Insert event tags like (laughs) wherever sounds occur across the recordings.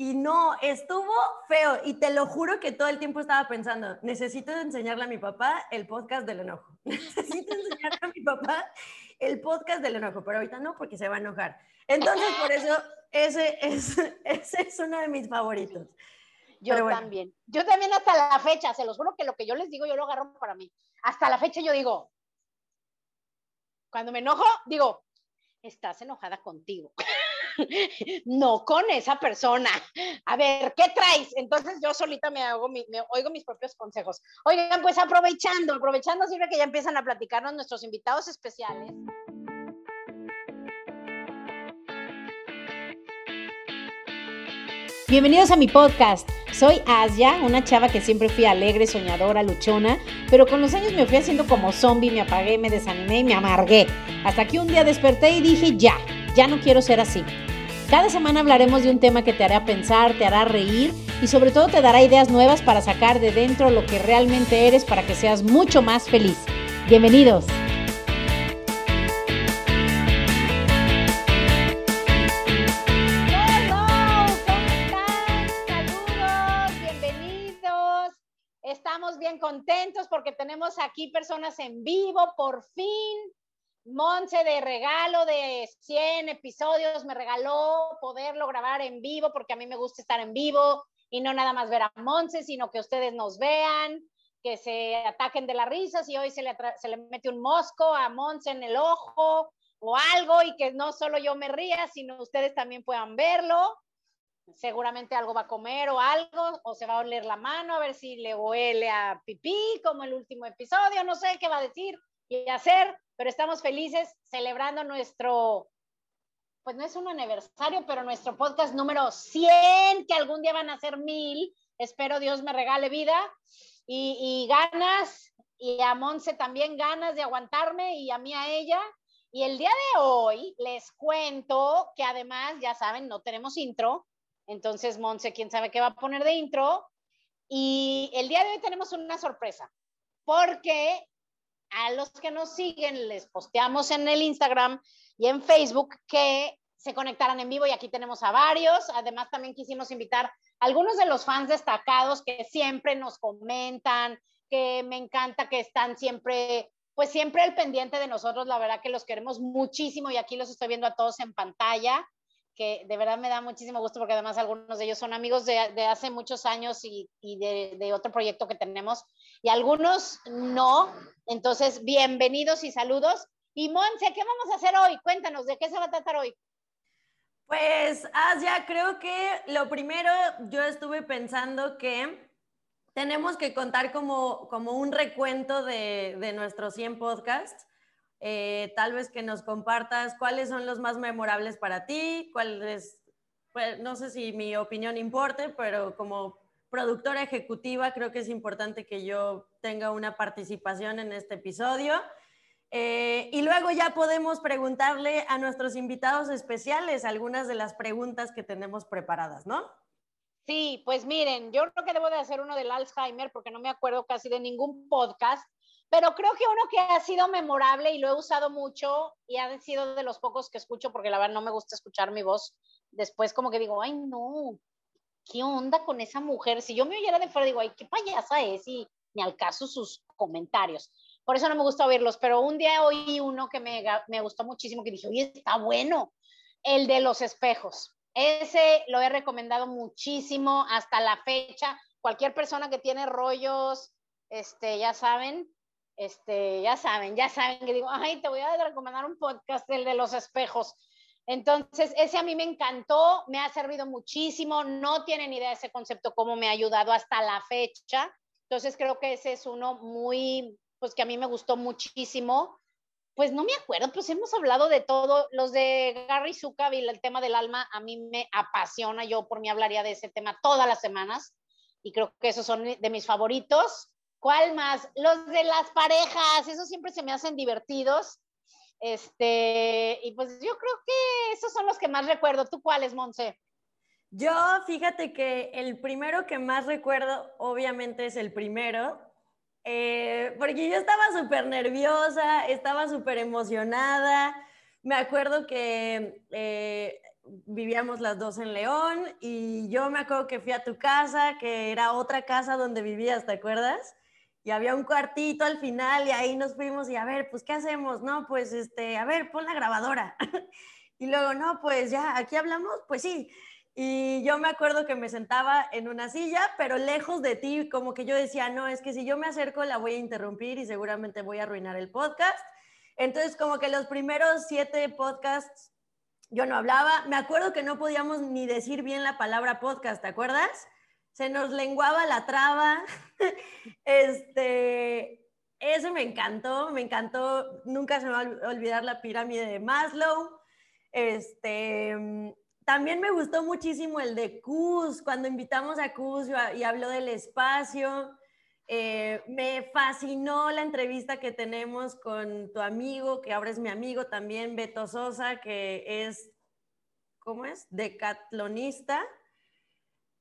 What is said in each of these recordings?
y no, estuvo feo. Y te lo juro que todo el tiempo estaba pensando, necesito enseñarle a mi papá el podcast del enojo. (laughs) necesito enseñarle a mi papá el podcast del enojo, pero ahorita no porque se va a enojar. Entonces, por eso, ese es, (laughs) ese es uno de mis favoritos. Yo también. Yo también hasta la fecha, se los juro que lo que yo les digo, yo lo agarro para mí. Hasta la fecha yo digo, cuando me enojo, digo, estás enojada contigo. (laughs) (laughs) no con esa persona. A ver, ¿qué traes? Entonces yo solita me, hago me oigo mis propios consejos. Oigan, pues aprovechando, aprovechando sirve que ya empiezan a platicarnos nuestros invitados especiales. Bienvenidos a mi podcast. Soy Asia, una chava que siempre fui alegre, soñadora, luchona, pero con los años me fui haciendo como zombie, me apagué, me desanimé y me amargué. Hasta que un día desperté y dije, ya, ya no quiero ser así. Cada semana hablaremos de un tema que te hará pensar, te hará reír y sobre todo te dará ideas nuevas para sacar de dentro lo que realmente eres para que seas mucho más feliz. Bienvenidos. Contentos porque tenemos aquí personas en vivo, por fin. Monse de regalo de 100 episodios me regaló poderlo grabar en vivo porque a mí me gusta estar en vivo y no nada más ver a Monse, sino que ustedes nos vean, que se ataquen de la risa si hoy se le, se le mete un mosco a Monse en el ojo o algo y que no solo yo me ría, sino ustedes también puedan verlo. Seguramente algo va a comer o algo, o se va a oler la mano a ver si le huele a pipí, como el último episodio, no sé qué va a decir y hacer, pero estamos felices celebrando nuestro, pues no es un aniversario, pero nuestro podcast número 100, que algún día van a ser mil. Espero Dios me regale vida y, y ganas, y a Monse también ganas de aguantarme y a mí a ella. Y el día de hoy les cuento que además, ya saben, no tenemos intro. Entonces, Monse, quién sabe qué va a poner de intro. Y el día de hoy tenemos una sorpresa, porque a los que nos siguen les posteamos en el Instagram y en Facebook que se conectaran en vivo y aquí tenemos a varios. Además, también quisimos invitar a algunos de los fans destacados que siempre nos comentan, que me encanta que están siempre, pues siempre al pendiente de nosotros. La verdad que los queremos muchísimo y aquí los estoy viendo a todos en pantalla que de verdad me da muchísimo gusto porque además algunos de ellos son amigos de, hace muchos años y, de, otro proyecto que tenemos y algunos no. Entonces, bienvenidos y saludos. Y Monse, ¿qué vamos a hacer hoy? Cuéntanos, ¿de qué se va a tratar hoy? Pues, Asia, creo que lo primero, yo estuve pensando que tenemos que contar como, como un recuento de, de nuestros 100 podcasts eh, tal vez que nos compartas cuáles son los más memorables para ti, cuáles, no sé si mi opinión importe, pero como productora ejecutiva creo que es importante que yo tenga una participación en este episodio. Eh, y luego ya podemos preguntarle a nuestros invitados especiales algunas de las preguntas que tenemos preparadas, ¿no? Sí, pues miren, yo creo que debo de hacer uno del Alzheimer porque no me acuerdo casi de ningún podcast pero creo que uno que ha sido memorable y lo he usado mucho y ha sido de los pocos que escucho porque la verdad no me gusta escuchar mi voz. Después como que digo, ay no, ¿qué onda con esa mujer? Si yo me oyera de fuera digo, ay, qué payasa es y ni al caso sus comentarios. Por eso no me gusta oírlos, pero un día oí uno que me, me gustó muchísimo que dije, oye, está bueno, el de los espejos. Ese lo he recomendado muchísimo hasta la fecha. Cualquier persona que tiene rollos, este, ya saben, este, ya saben, ya saben que digo, ay, te voy a recomendar un podcast, el de los espejos. Entonces, ese a mí me encantó, me ha servido muchísimo, no tienen idea de ese concepto, cómo me ha ayudado hasta la fecha. Entonces, creo que ese es uno muy, pues que a mí me gustó muchísimo. Pues no me acuerdo, pues hemos hablado de todo. Los de Gary Zuckerberg, el tema del alma, a mí me apasiona. Yo por mí hablaría de ese tema todas las semanas y creo que esos son de mis favoritos. ¿Cuál más? Los de las parejas, esos siempre se me hacen divertidos. Este, y pues yo creo que esos son los que más recuerdo. ¿Tú cuáles, Monse? Yo, fíjate que el primero que más recuerdo, obviamente, es el primero, eh, porque yo estaba súper nerviosa, estaba súper emocionada. Me acuerdo que eh, vivíamos las dos en León y yo me acuerdo que fui a tu casa, que era otra casa donde vivías, ¿te acuerdas? Y había un cuartito al final y ahí nos fuimos y a ver, pues, ¿qué hacemos? No, pues, este, a ver, pon la grabadora. (laughs) y luego, no, pues ya, aquí hablamos, pues sí. Y yo me acuerdo que me sentaba en una silla, pero lejos de ti, como que yo decía, no, es que si yo me acerco la voy a interrumpir y seguramente voy a arruinar el podcast. Entonces, como que los primeros siete podcasts yo no hablaba. Me acuerdo que no podíamos ni decir bien la palabra podcast, ¿te acuerdas? Se nos lenguaba la traba. (laughs) este, eso me encantó, me encantó. Nunca se me va a olvidar la pirámide de Maslow. Este, también me gustó muchísimo el de Cus, cuando invitamos a Cus y habló del espacio. Eh, me fascinó la entrevista que tenemos con tu amigo, que ahora es mi amigo también, Beto Sosa, que es, ¿cómo es? Decatlonista.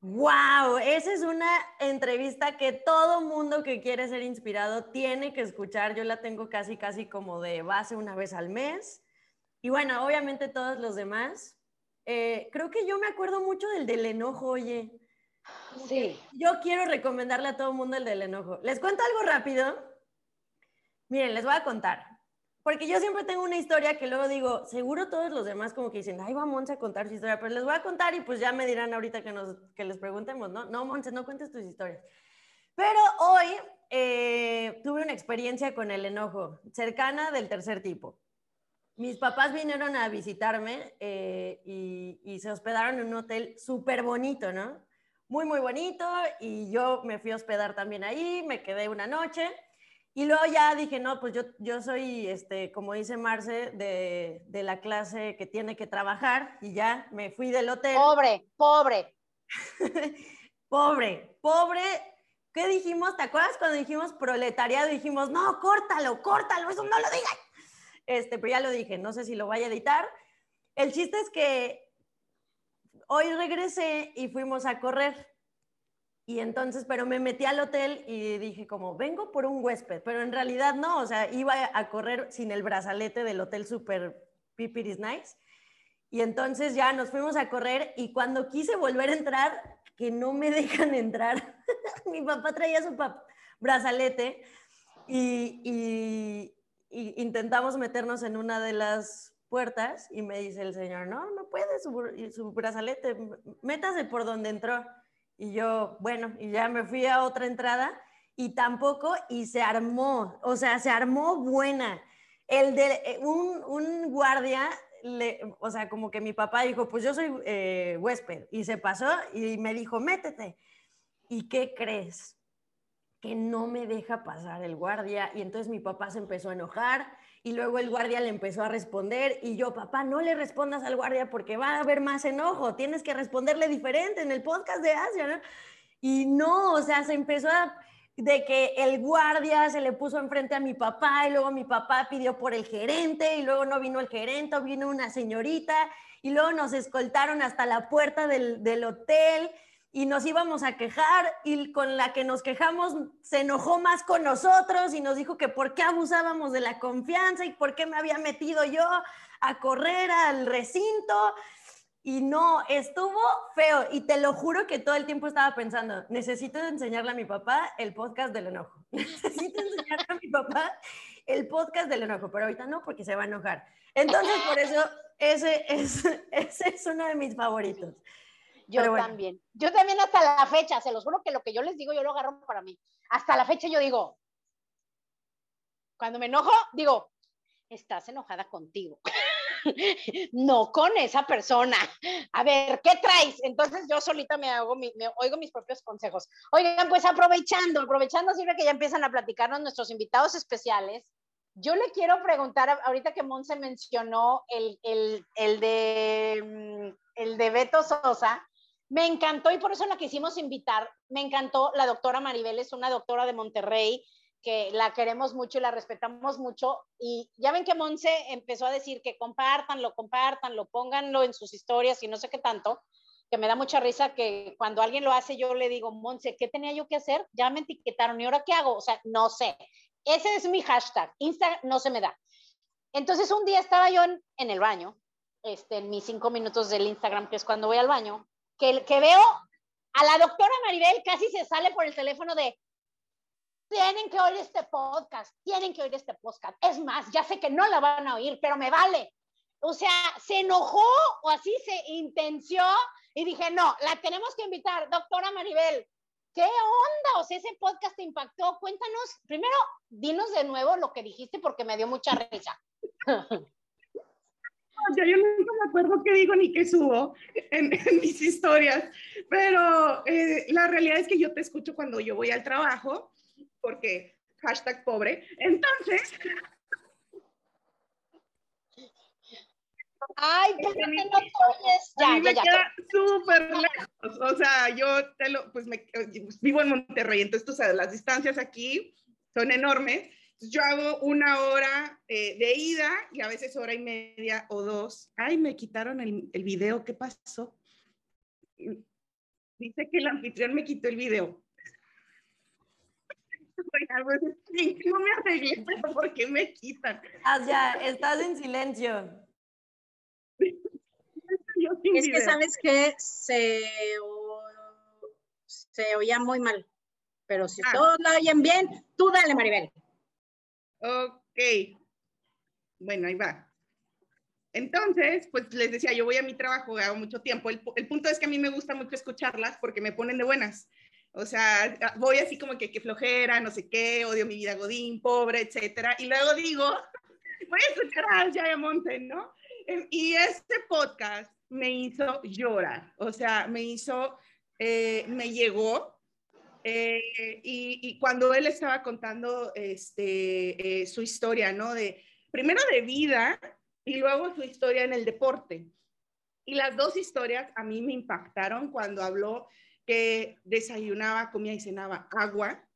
¡Wow! Esa es una entrevista que todo mundo que quiere ser inspirado tiene que escuchar. Yo la tengo casi, casi como de base una vez al mes. Y bueno, obviamente todos los demás. Eh, creo que yo me acuerdo mucho del del enojo, oye. Sí. Yo quiero recomendarle a todo el mundo el del enojo. ¿Les cuento algo rápido? Miren, les voy a contar. Porque yo siempre tengo una historia que luego digo, seguro todos los demás como que dicen, ay, va Monse a contar su historia, pero les voy a contar y pues ya me dirán ahorita que, nos, que les preguntemos, ¿no? No, Monse, no cuentes tus historias. Pero hoy eh, tuve una experiencia con el enojo, cercana del tercer tipo mis papás vinieron a visitarme eh, y, se hospedaron en un hotel súper bonito, ¿no? Muy, muy bonito. Y yo me fui a hospedar también ahí, me quedé una noche. Y luego ya dije, no, pues yo, yo soy, este, como dice Marce, de, de la clase que tiene que trabajar. Y ya me fui del hotel. Pobre, pobre. (laughs) pobre, pobre. ¿Qué dijimos? ¿Te acuerdas cuando dijimos proletariado? Dijimos, no, córtalo, córtalo, eso no lo digas este, pero ya lo dije, no sé si lo vaya a editar. El chiste es que hoy regresé y fuimos a correr. Y entonces, pero me metí al hotel y dije como, vengo por un huésped, pero en realidad no, o sea, iba a correr sin el brazalete del hotel super pipiris nice. Y entonces ya nos fuimos a correr y cuando quise volver a entrar, que no me (laughs) dejan entrar, (laughs) mi papá traía su brazalete y, y, intentamos meternos en una de las puertas y me dice el señor, no, no puede, su, su brazalete, métase por donde entró. Y yo, bueno, y ya me fui a otra entrada y tampoco, y se armó, o sea, se armó buena. El de eh, un, un guardia, le, o sea, como que mi papá dijo, pues yo soy eh, huésped, y se pasó y me dijo, métete. ¿Y qué crees? que no me deja pasar el guardia y entonces mi papá se empezó a enojar y luego el guardia le empezó a responder y yo, papá, no le respondas al guardia porque va a haber más enojo, tienes que responderle diferente en el podcast de Asia. Y no, o sea, se empezó a de que el guardia se le puso enfrente a mi papá y luego mi papá pidió por el gerente y luego no vino el gerente, vino una señorita y luego nos escoltaron hasta la puerta del, del hotel y nos íbamos a quejar y con la que nos quejamos se enojó más con nosotros y nos dijo que por qué abusábamos de la confianza y por qué me había metido yo a correr al recinto. Y no, estuvo feo. Y te lo juro que todo el tiempo estaba pensando, necesito enseñarle a mi papá el podcast del enojo. (laughs) necesito enseñarle a mi papá el podcast del enojo, pero ahorita no porque se va a enojar. Entonces, por eso, ese es, (laughs) ese es uno de mis favoritos. Yo también. Yo también hasta la fecha, se los juro que lo que yo les digo, yo lo agarro para mí. Hasta la fecha yo digo, cuando me enojo, digo, estás enojada contigo. (laughs) no con esa persona. A ver, ¿qué traes? Entonces yo solita me, hago me oigo mis propios consejos. Oigan, pues aprovechando, aprovechando siempre que ya empiezan a platicarnos nuestros invitados especiales, yo le quiero preguntar, ahorita que Monse mencionó el, el, el de, mm, el de Beto Sosa, me encantó y por eso la quisimos invitar. Me encantó. La doctora Maribel es una doctora de Monterrey que la queremos mucho y la respetamos mucho. Y ya ven que Monse empezó a decir que compártanlo, compártanlo, pónganlo en sus historias y no sé qué tanto, que me da mucha risa que cuando alguien lo hace yo le digo, Monse, ¿qué tenía yo que hacer? Ya me etiquetaron y ahora qué hago? O sea, no sé. Ese es mi hashtag. Instagram no se me da. Entonces un día estaba yo en, en el baño este, en mis cinco minutos del Instagram, que es cuando voy al baño, que, que veo a la doctora Maribel casi se sale por el teléfono de, tienen que oír este podcast, tienen que oír este podcast. Es más, ya sé que no la van a oír, pero me vale. O sea, se enojó o así se intenció y dije, no, la tenemos que invitar, doctora Maribel. ¿Qué onda? O sea, ese podcast te impactó. Cuéntanos, primero, dinos de nuevo lo que dijiste porque me dio mucha risa. (laughs) Ya yo nunca me acuerdo qué digo ni qué subo en, mis historias, pero eh, la realidad es que yo te escucho cuando yo voy al trabajo, porque hashtag pobre. Entonces, Ay, ¿por qué no oyes? Ya, me queda súper lejos. O sea, yo te lo, pues me, vivo en Monterrey, entonces tú sabes, las distancias aquí son enormes. Yo hago una hora eh, de ida y a veces hora y media o dos. Ay, me quitaron el, el video, ¿qué pasó? Dice que el anfitrión me quitó el video. (laughs) no me arreglé, pero ¿por qué me quitan? Ah, ya, estás en silencio. es que sabes que se, se oía muy mal. Pero si ah. todos lo oyen bien, tú dale, Maribel. Ok. Bueno, ahí va. Entonces, pues les decía, yo voy a mi trabajo, hago mucho tiempo. El, punto es que a mí me gusta mucho escucharlas porque me ponen de buenas. O sea, voy así como que, que flojera, no sé qué, odio mi vida godín, pobre, etcétera. Y luego digo, (laughs) voy a escuchar a Jaya Monte, ¿no? Em, y este podcast me hizo llorar, o sea, me hizo, eh, me llegó. Eh, y, cuando él estaba contando este, eh, su historia, ¿no? De, primero de vida y luego su historia en el deporte. Y las dos historias a mí me impactaron cuando habló que desayunaba, comía y cenaba agua,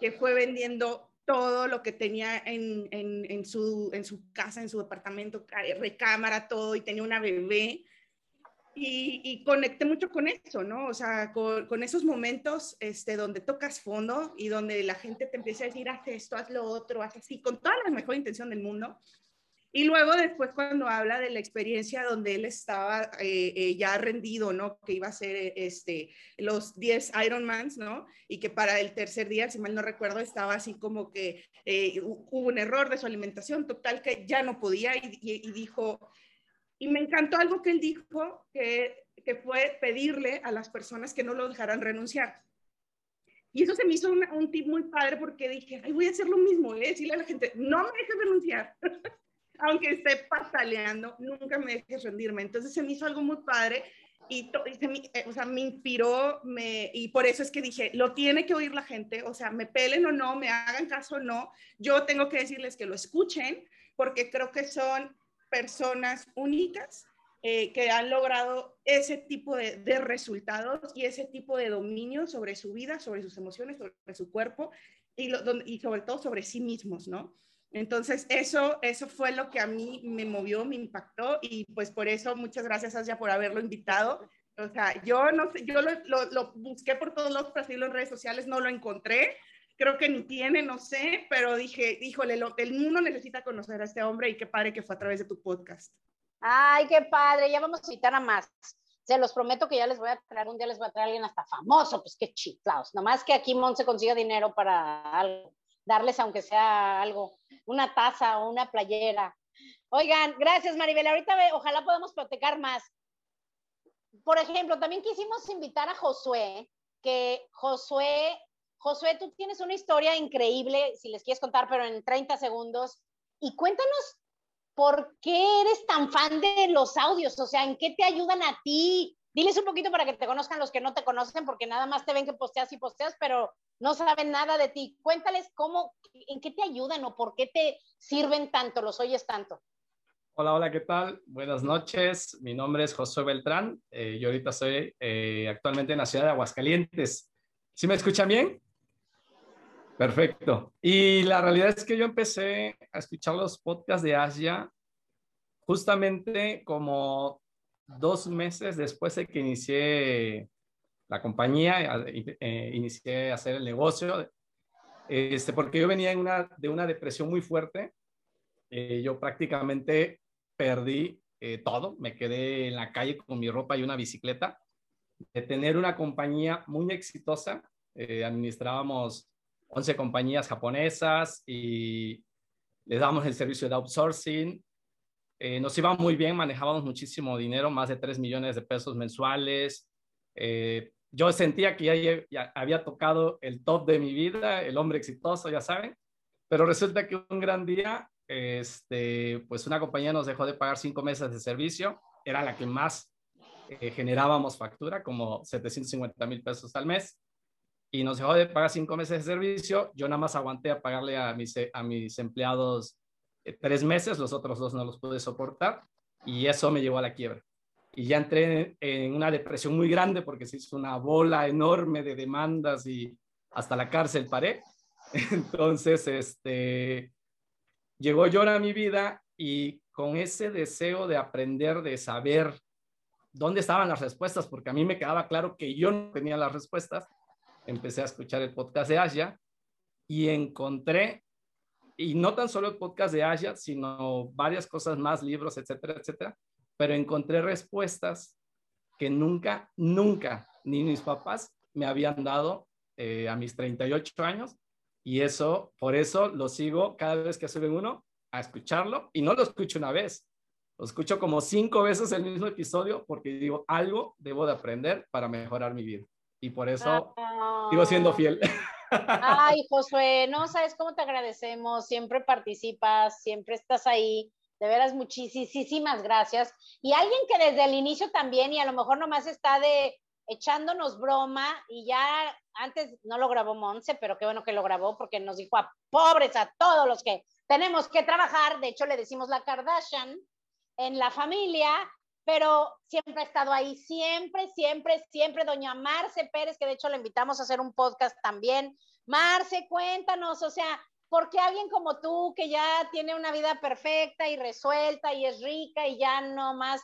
que fue vendiendo todo lo que tenía en, su, en su casa, en su departamento, recámara, todo, y tenía una bebé. Y, y, conecté mucho con eso, ¿no? O sea, con, con, esos momentos este, donde tocas fondo y donde la gente te empieza a decir, haz esto, haz lo otro, haz así, con toda la mejor intención del mundo. Y luego después cuando habla de la experiencia donde él estaba eh, eh, ya rendido, ¿no? Que iba a ser este, los 10 Ironmans, ¿no? Y que para el tercer día, si mal no recuerdo, estaba así como que eh, hubo un error de su alimentación total que ya no podía y, y, dijo, y me encantó algo que él dijo, que, que, fue pedirle a las personas que no lo dejaran renunciar. Y eso se me hizo un, un tip muy padre porque dije, ay, voy a hacer lo mismo, ¿eh? decirle a la gente, no me dejes renunciar. (laughs) aunque esté pataleando, nunca me dejes rendirme. Entonces se me hizo algo muy padre y, me, eh, o sea, me inspiró me, y por eso es que dije, lo tiene que oír la gente, o sea, me pelen o no, me hagan caso o no, yo tengo que decirles que lo escuchen porque creo que son personas únicas eh, que han logrado ese tipo de, resultados y ese tipo de dominio sobre su vida, sobre sus emociones, sobre su cuerpo y, sobre todo sobre sí mismos, ¿no? Entonces, eso, eso fue lo que a mí me movió, me impactó y pues por eso muchas gracias, Asia, por haberlo invitado. O sea, yo no sé, yo lo, busqué por todos lados para en redes sociales, no lo encontré. Creo que ni tiene, no sé, pero dije, híjole, el mundo necesita conocer a este hombre y qué padre que fue a través de tu podcast. Ay, qué padre, ya vamos a invitar a más. Se los prometo que ya les voy a traer, un día les voy a traer a alguien hasta famoso, pues qué chiflados. Nomás que aquí Mon se consiga dinero para algo darles aunque sea algo, una taza o una playera. Oigan, gracias Maribel. Ahorita ojalá podamos platicar más. Por ejemplo, también quisimos invitar a Josué, que Josué, Josué, tú tienes una historia increíble, si les quieres contar, pero en 30 segundos. Y cuéntanos por qué eres tan fan de los audios, o sea, ¿en qué te ayudan a ti? Diles un poquito para que te conozcan los que no te conocen, porque nada más te ven que posteas y posteas, pero no saben nada de ti. Cuéntales cómo, en qué te ayudan o por qué te sirven tanto, los oyes tanto. Hola, hola, ¿qué tal? Buenas noches. Mi nombre es José Beltrán. Eh, yo ahorita estoy eh, actualmente en la ciudad de Aguascalientes. ¿Sí me escuchan bien? Perfecto. Y la realidad es que yo empecé a escuchar los podcasts de Asia justamente como dos meses después de que inicié la compañía, eh, inicié a hacer el negocio, este, porque yo venía de una depresión muy fuerte. Eh, yo prácticamente perdí eh, todo, me quedé en la calle con mi ropa y una bicicleta, de tener una compañía muy exitosa, administrábamos 11 compañías japonesas y les dábamos el servicio de outsourcing. Eh, nos iba muy bien, manejábamos muchísimo dinero, más de 3 millones de pesos mensuales. Eh, yo sentía que ya, había tocado el top de mi vida, el hombre exitoso, ya saben, pero resulta que un gran día, este, pues una compañía nos dejó de pagar cinco meses de servicio, era la que más eh, generábamos factura, como 750 mil pesos al mes, y nos dejó de pagar cinco meses de servicio. Yo nada más aguanté a pagarle a mis, a mis empleados eh, tres meses, los otros dos no los pude soportar, y eso me llevó a la quiebra. Y ya entré en, una depresión muy grande porque se hizo una bola enorme de demandas y hasta la cárcel paré. (laughs) Entonces, este, llegó yo a mi vida y con ese deseo de aprender, de saber dónde estaban las respuestas, porque a mí me quedaba claro que yo no tenía las respuestas, empecé a escuchar el podcast de Asia y encontré, y no tan solo el podcast de Asia, sino varias cosas más, libros, etcétera, etcétera, pero encontré respuestas que nunca, nunca, ni mis papás me habían dado eh, a mis 38 años. Y eso, por eso lo sigo cada vez que suben uno a escucharlo y no lo escucho una vez, lo escucho como cinco veces el mismo episodio porque digo, algo debo de aprender para mejorar mi vida. Y por eso sigo siendo fiel. Ay, (laughs) Josué, no sabes cómo te agradecemos. Siempre participas, siempre estás ahí. De veras, muchísimas gracias. Y alguien que desde el inicio también, y a lo mejor nomás está de echándonos broma, y ya antes no lo grabó Monse, pero qué bueno que lo grabó porque nos dijo a pobres, a todos los que tenemos que trabajar. De hecho, le decimos la Kardashian, en la familia, pero siempre ha estado ahí, siempre, siempre, siempre, doña Marce Pérez, que de hecho le invitamos a hacer un podcast también. Marce, cuéntanos, o sea, ¿por qué alguien como tú, que ya tiene una vida perfecta y resuelta y es rica y ya no más,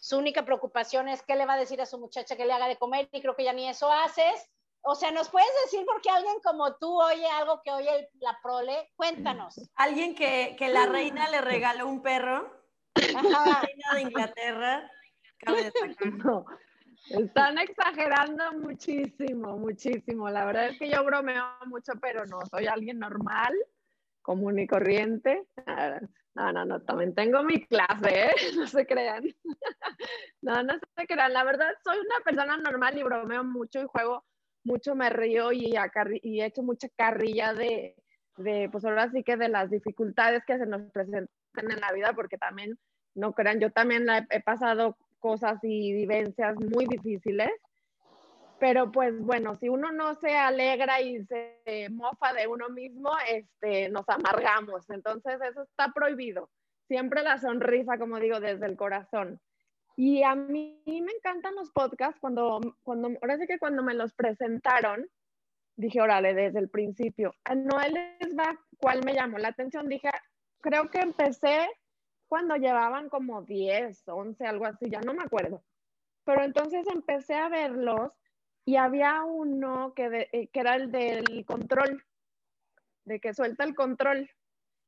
su única preocupación es qué le va a decir a su muchacha que le haga de comer y creo que ya ni eso haces? O sea, ¿nos puedes decir por qué alguien como tú oye algo que oye la prole? Cuéntanos. Alguien que, que la reina le regaló un perro reina de Inglaterra. (laughs) No, están exagerando muchísimo, muchísimo. La verdad es que yo bromeo mucho, pero no, soy alguien normal, común y corriente. No, no, no, también tengo mi clase, ¿eh? (laughs) No se crean. (laughs) No, no se crean. La verdad, soy una persona normal y bromeo mucho y juego mucho, me río y, y he hecho mucha carrilla de, de, pues ahora sí que de las dificultades que se nos presentan en la vida, porque también, no crean, yo también he pasado cosas y vivencias muy difíciles, pero pues bueno, si uno no se alegra y se mofa de uno mismo, este, nos amargamos, entonces eso está prohibido. Siempre la sonrisa, como digo, desde el corazón. Y a mí me encantan los podcasts cuando, cuando, ahora sí que cuando me los presentaron, dije, órale, desde el principio. A Noel les va, ¿cuál me llamó la atención? Dije, creo que empecé cuando llevaban como 10, 11, algo así, ya no me acuerdo. Pero entonces empecé a verlos y había uno que, eh, que era el del control, de que suelta el control.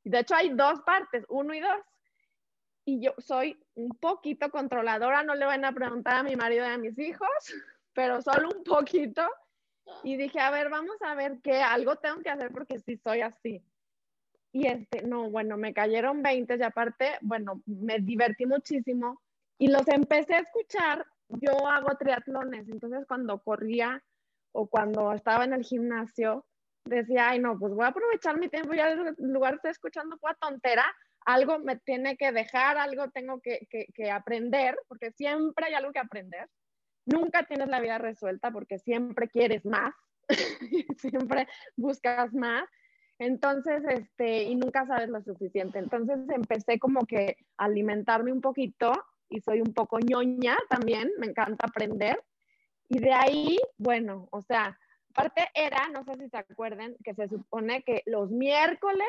De hecho, hay dos partes, uno y dos. Y yo soy un poquito controladora, no le van a preguntar a mi marido y a mis hijos, pero solo un poquito. Y dije, a ver, vamos a ver qué, algo tengo que hacer porque sí soy así. Y este, no, bueno, me cayeron 20 y aparte, bueno, me divertí muchísimo y los empecé a escuchar. Yo hago triatlones, entonces cuando corría o cuando estaba en el gimnasio, decía, ay, no, pues voy a aprovechar mi tiempo, ya en lugar de estar escuchando toda tontera, algo me tiene que dejar, algo tengo que, que, que aprender, porque siempre hay algo que aprender. Nunca tienes la vida resuelta porque siempre quieres más, (laughs) siempre buscas más. Entonces, este, y nunca sabes lo suficiente. Entonces empecé como que a alimentarme un poquito y soy un poco ñoña también, me encanta aprender. Y de ahí, bueno, o sea, aparte era, no sé si se acuerdan, que se supone que los miércoles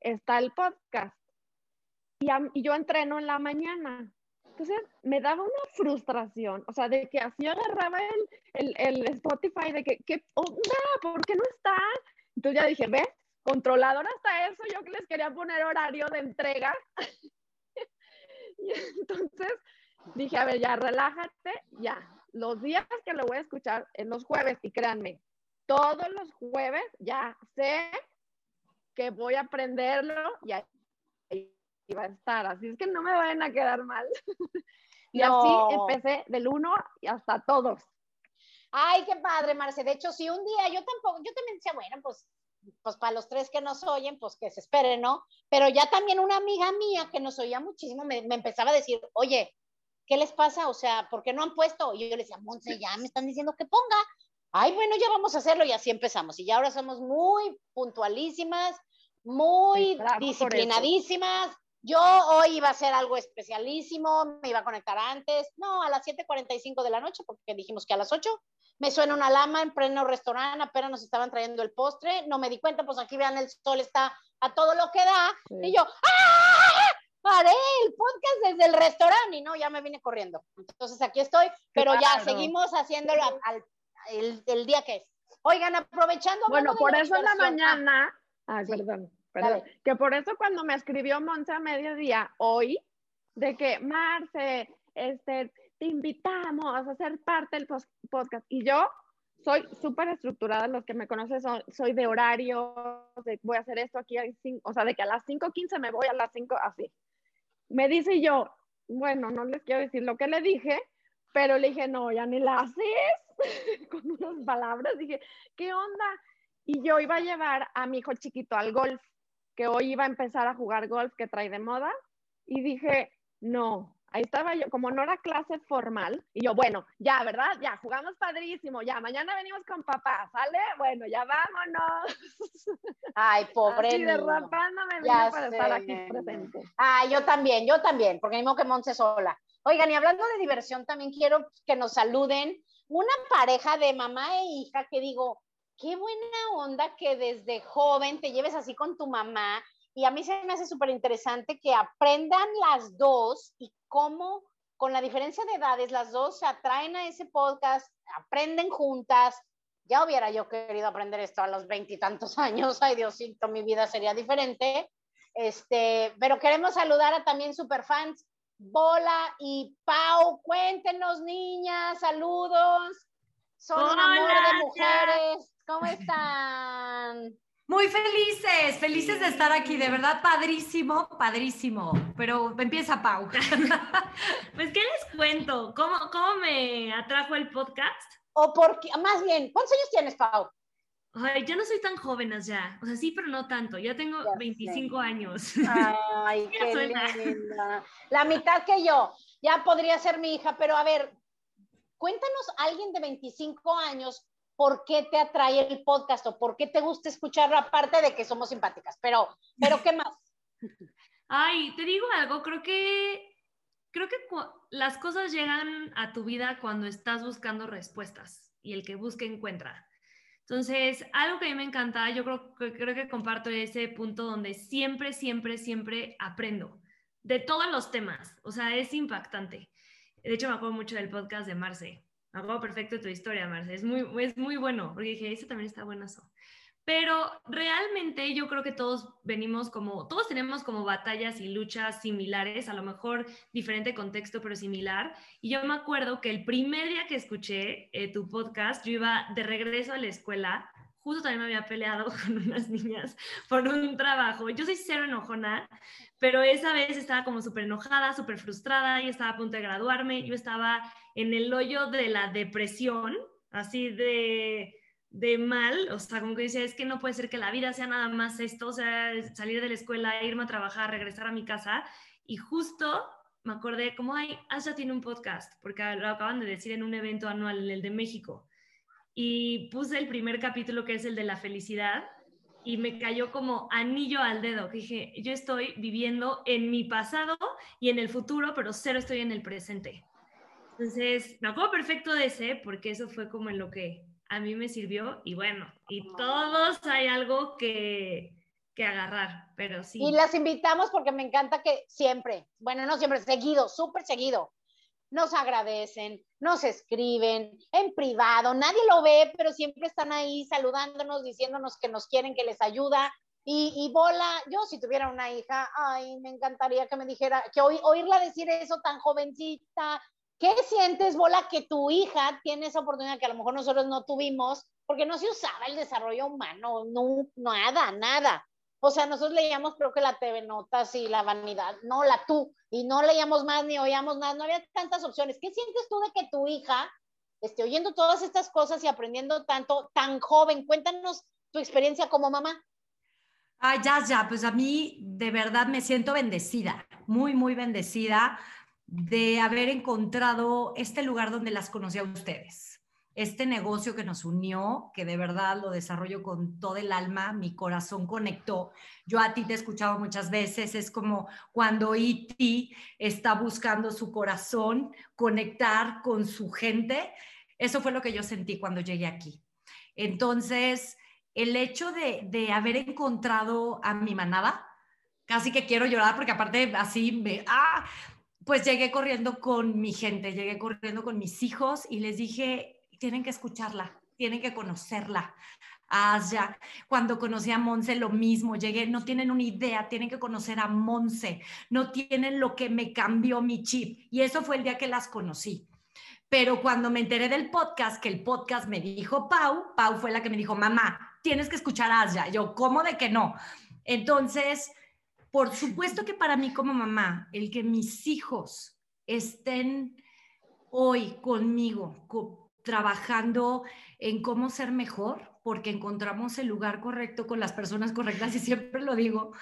está el podcast y, yo entreno en la mañana. Entonces me daba una frustración, o sea, de que así agarraba el, el, el Spotify, de que, ¿qué onda? ¿Por qué no está? Entonces ya dije, ¿ves? Controlador hasta eso, yo les quería poner horario de entrega. (laughs) Y entonces dije, a ver, ya relájate, ya. Los días que lo voy a escuchar en los jueves, y créanme, todos los jueves ya sé que voy a aprenderlo y ahí va a estar. Así es que no me vayan a quedar mal. (laughs) y No. así empecé del uno y hasta todos. Ay, qué padre, Marce. De hecho, si un día yo tampoco, yo también decía, bueno, pues, pues para los tres que nos oyen, pues que se esperen, ¿no? Pero ya también una amiga mía que nos oía muchísimo me, me empezaba a decir, oye, ¿qué les pasa? O sea, ¿por qué no han puesto? Y yo le decía, Monse, ya me están diciendo que ponga. Ay, bueno, ya vamos a hacerlo y así empezamos. Y ya ahora somos muy puntualísimas, muy disciplinadísimas. Yo hoy iba a hacer algo especialísimo, me iba a conectar antes, no, a las 7.45 de la noche, porque dijimos que a las 8 me suena una alarma en pleno restaurante, apenas nos estaban trayendo el postre, no me di cuenta, pues aquí vean, el sol está a todo lo que da, Sí. y yo, ¡ah! Paré el podcast desde el restaurante y no, ya me vine corriendo. Entonces aquí estoy, pero ya seguimos haciéndolo al, al- el, el día que es. Oigan, aprovechando. Bueno, por eso en la ah, mañana, sí, perdón, perdón, que por eso cuando me escribió Monza a mediodía hoy, de que Marce, este, te invitamos a ser parte del podcast, y yo soy súper estructurada, los que me conocen son- soy de horario, de voy a hacer esto aquí, a cinco- o sea, de que a las 5.15 me voy a las 5, así. Me dice yo, bueno, no les quiero decir lo que le dije, pero le dije, no, ya ni la haces, (laughs) con unas palabras, dije, ¿qué onda? Y yo iba a llevar a mi hijo chiquito al golf, que hoy iba a empezar a jugar golf que trae de moda, y dije, no, ahí estaba yo, como no era clase formal, y yo, bueno, ya, ¿verdad? Ya, jugamos padrísimo, ya, mañana venimos con papá, ¿sale? Bueno, ya vámonos. (laughs) Ay, pobre Así niño. derrapándome Ya para estar sé, aquí nena. presente. Ah, yo también, yo también, porque modo que Monse sola. Oigan, y hablando de diversión, también quiero que nos saluden una pareja de mamá e hija que digo, qué buena onda que desde joven te lleves así con tu mamá. Y a mí se me hace súper interesante que aprendan las dos y cómo, con la diferencia de edades, las dos se atraen a ese podcast, aprenden juntas. Ya hubiera yo querido aprender esto a los veintitantos años. Ay, Diosito, mi vida sería diferente. Este, pero queremos saludar a también superfans Bola y Pau. Cuéntenos, niñas, saludos. Son un amor de mujeres. ¿Cómo están? Muy felices, felices de estar aquí, de verdad padrísimo, padrísimo. Pero empieza Pau. (laughs) Pues, ¿qué les cuento? ¿Cómo, cómo me atrajo el podcast? O porque, más bien, ¿cuántos años tienes, Pau? Ay, ya no soy tan joven ya. O sea, sí, pero no tanto. Ya tengo Ya sé. 25 años. (laughs) Ay, qué suena. linda. La mitad que yo. Ya podría ser mi hija, pero a ver, cuéntanos alguien de 25 años por qué te atrae el podcast o por qué te gusta escucharlo, aparte de que somos simpáticas. Pero, pero ¿qué más? Ay, te digo algo, creo que creo que las cosas llegan a tu vida cuando estás buscando respuestas y el que busca encuentra. Entonces, algo que a mí me encanta, yo creo creo que comparto ese punto donde siempre, siempre, siempre aprendo de todos los temas. O sea, es impactante. De hecho, me acuerdo mucho del podcast de Marce. Acuerdo perfecto tu historia, Marce. Es muy, es muy bueno, porque dije, ese también está buenazo. Pero realmente yo creo que todos venimos como, todos tenemos como batallas y luchas similares, a lo mejor diferente contexto, pero similar. Y yo me acuerdo que el primer día que escuché eh, tu podcast, yo iba de regreso a la escuela, justo también me había peleado (laughs) con unas niñas por un trabajo. Yo soy cero enojona, pero esa vez estaba como súper enojada, súper frustrada, y estaba a punto de graduarme, yo estaba en el hoyo de la depresión, así de de mal, o sea, como que decía, es que no puede ser que la vida sea nada más esto, o sea, salir de la escuela, irme a trabajar, regresar a mi casa, y justo me acordé, como, ay, Asha tiene un podcast, porque lo acaban de decir en un evento anual, el de México, y puse el primer capítulo, que es el de la felicidad, y me cayó como anillo al dedo, que dije, yo estoy viviendo en mi pasado y en el futuro, pero cero estoy en el presente. Entonces, me acuerdo perfecto de ese, porque eso fue como en lo que a mí me sirvió y bueno, y todos hay algo que, que agarrar, pero sí. Y las invitamos porque me encanta que siempre, bueno, no siempre, seguido, súper seguido, nos agradecen, nos escriben en privado, nadie lo ve, pero siempre están ahí saludándonos, diciéndonos que nos quieren, que les ayuda. Y, Bola, yo si tuviera una hija, ay, me encantaría que me dijera, que oí- oírla decir eso tan jovencita. ¿Qué sientes, Bola, que tu hija tiene esa oportunidad que a lo mejor nosotros no tuvimos? Porque no se usaba el desarrollo humano, no, nada, nada. O sea, nosotros leíamos, creo que la TV Notas y la Vanidad, no la tú, y no leíamos más ni oíamos nada, no había tantas opciones. ¿Qué sientes tú de que tu hija esté oyendo todas estas cosas y aprendiendo tanto, tan joven? Cuéntanos tu experiencia como mamá. Ah, ya, ya, pues a mí de verdad me siento bendecida, muy, muy bendecida de haber encontrado este lugar donde las conocí a ustedes. Este negocio que nos unió, que de verdad lo desarrollo con todo el alma, mi corazón conectó. Yo a ti te he escuchado muchas veces, es como cuando Iti está buscando su corazón, conectar con su gente. Eso fue lo que yo sentí cuando llegué aquí. Entonces, el hecho de, de haber encontrado a mi manada, casi que quiero llorar porque aparte así me, ah, pues llegué corriendo con mi gente, llegué corriendo con mis hijos y les dije, tienen que escucharla, tienen que conocerla. Asya, cuando conocí a Monse lo mismo, llegué, no tienen una idea, tienen que conocer a Monse, no tienen lo que me cambió mi chip. Y eso fue el día que las conocí. Pero cuando me enteré del podcast, que el podcast me dijo Pau, Pau fue la que me dijo, mamá, tienes que escuchar a Asya. Yo, ¿cómo de que no? Entonces, por supuesto que para mí como mamá, el que mis hijos estén hoy conmigo, co- trabajando en cómo ser mejor, porque encontramos el lugar correcto con las personas correctas y siempre lo digo,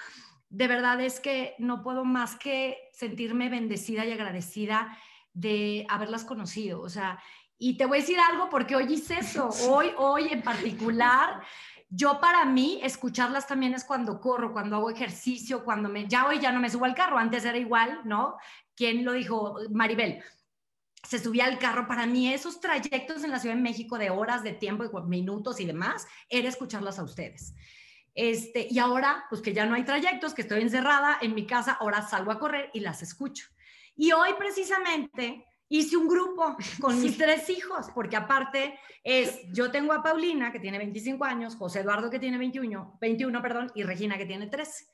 de verdad es que no puedo más que sentirme bendecida y agradecida de haberlas conocido, o sea, y te voy a decir algo porque hoy hice eso, hoy, hoy en particular, yo para mí escucharlas también es cuando corro, cuando hago ejercicio, cuando me, ya hoy ya no me subo al carro, antes era igual, ¿no? ¿Quién lo dijo? Maribel. Se subía al carro, para mí esos trayectos en la Ciudad de México de horas, de tiempo, de minutos y demás, era escucharlas a ustedes. Este, y ahora, pues que ya no hay trayectos, que estoy encerrada en mi casa, ahora salgo a correr y las escucho. Y hoy precisamente hice un grupo con mis tres hijos, porque aparte es, yo tengo a Paulina, que tiene 25 años, José Eduardo, que tiene 21, 21 perdón, y Regina, que tiene 13.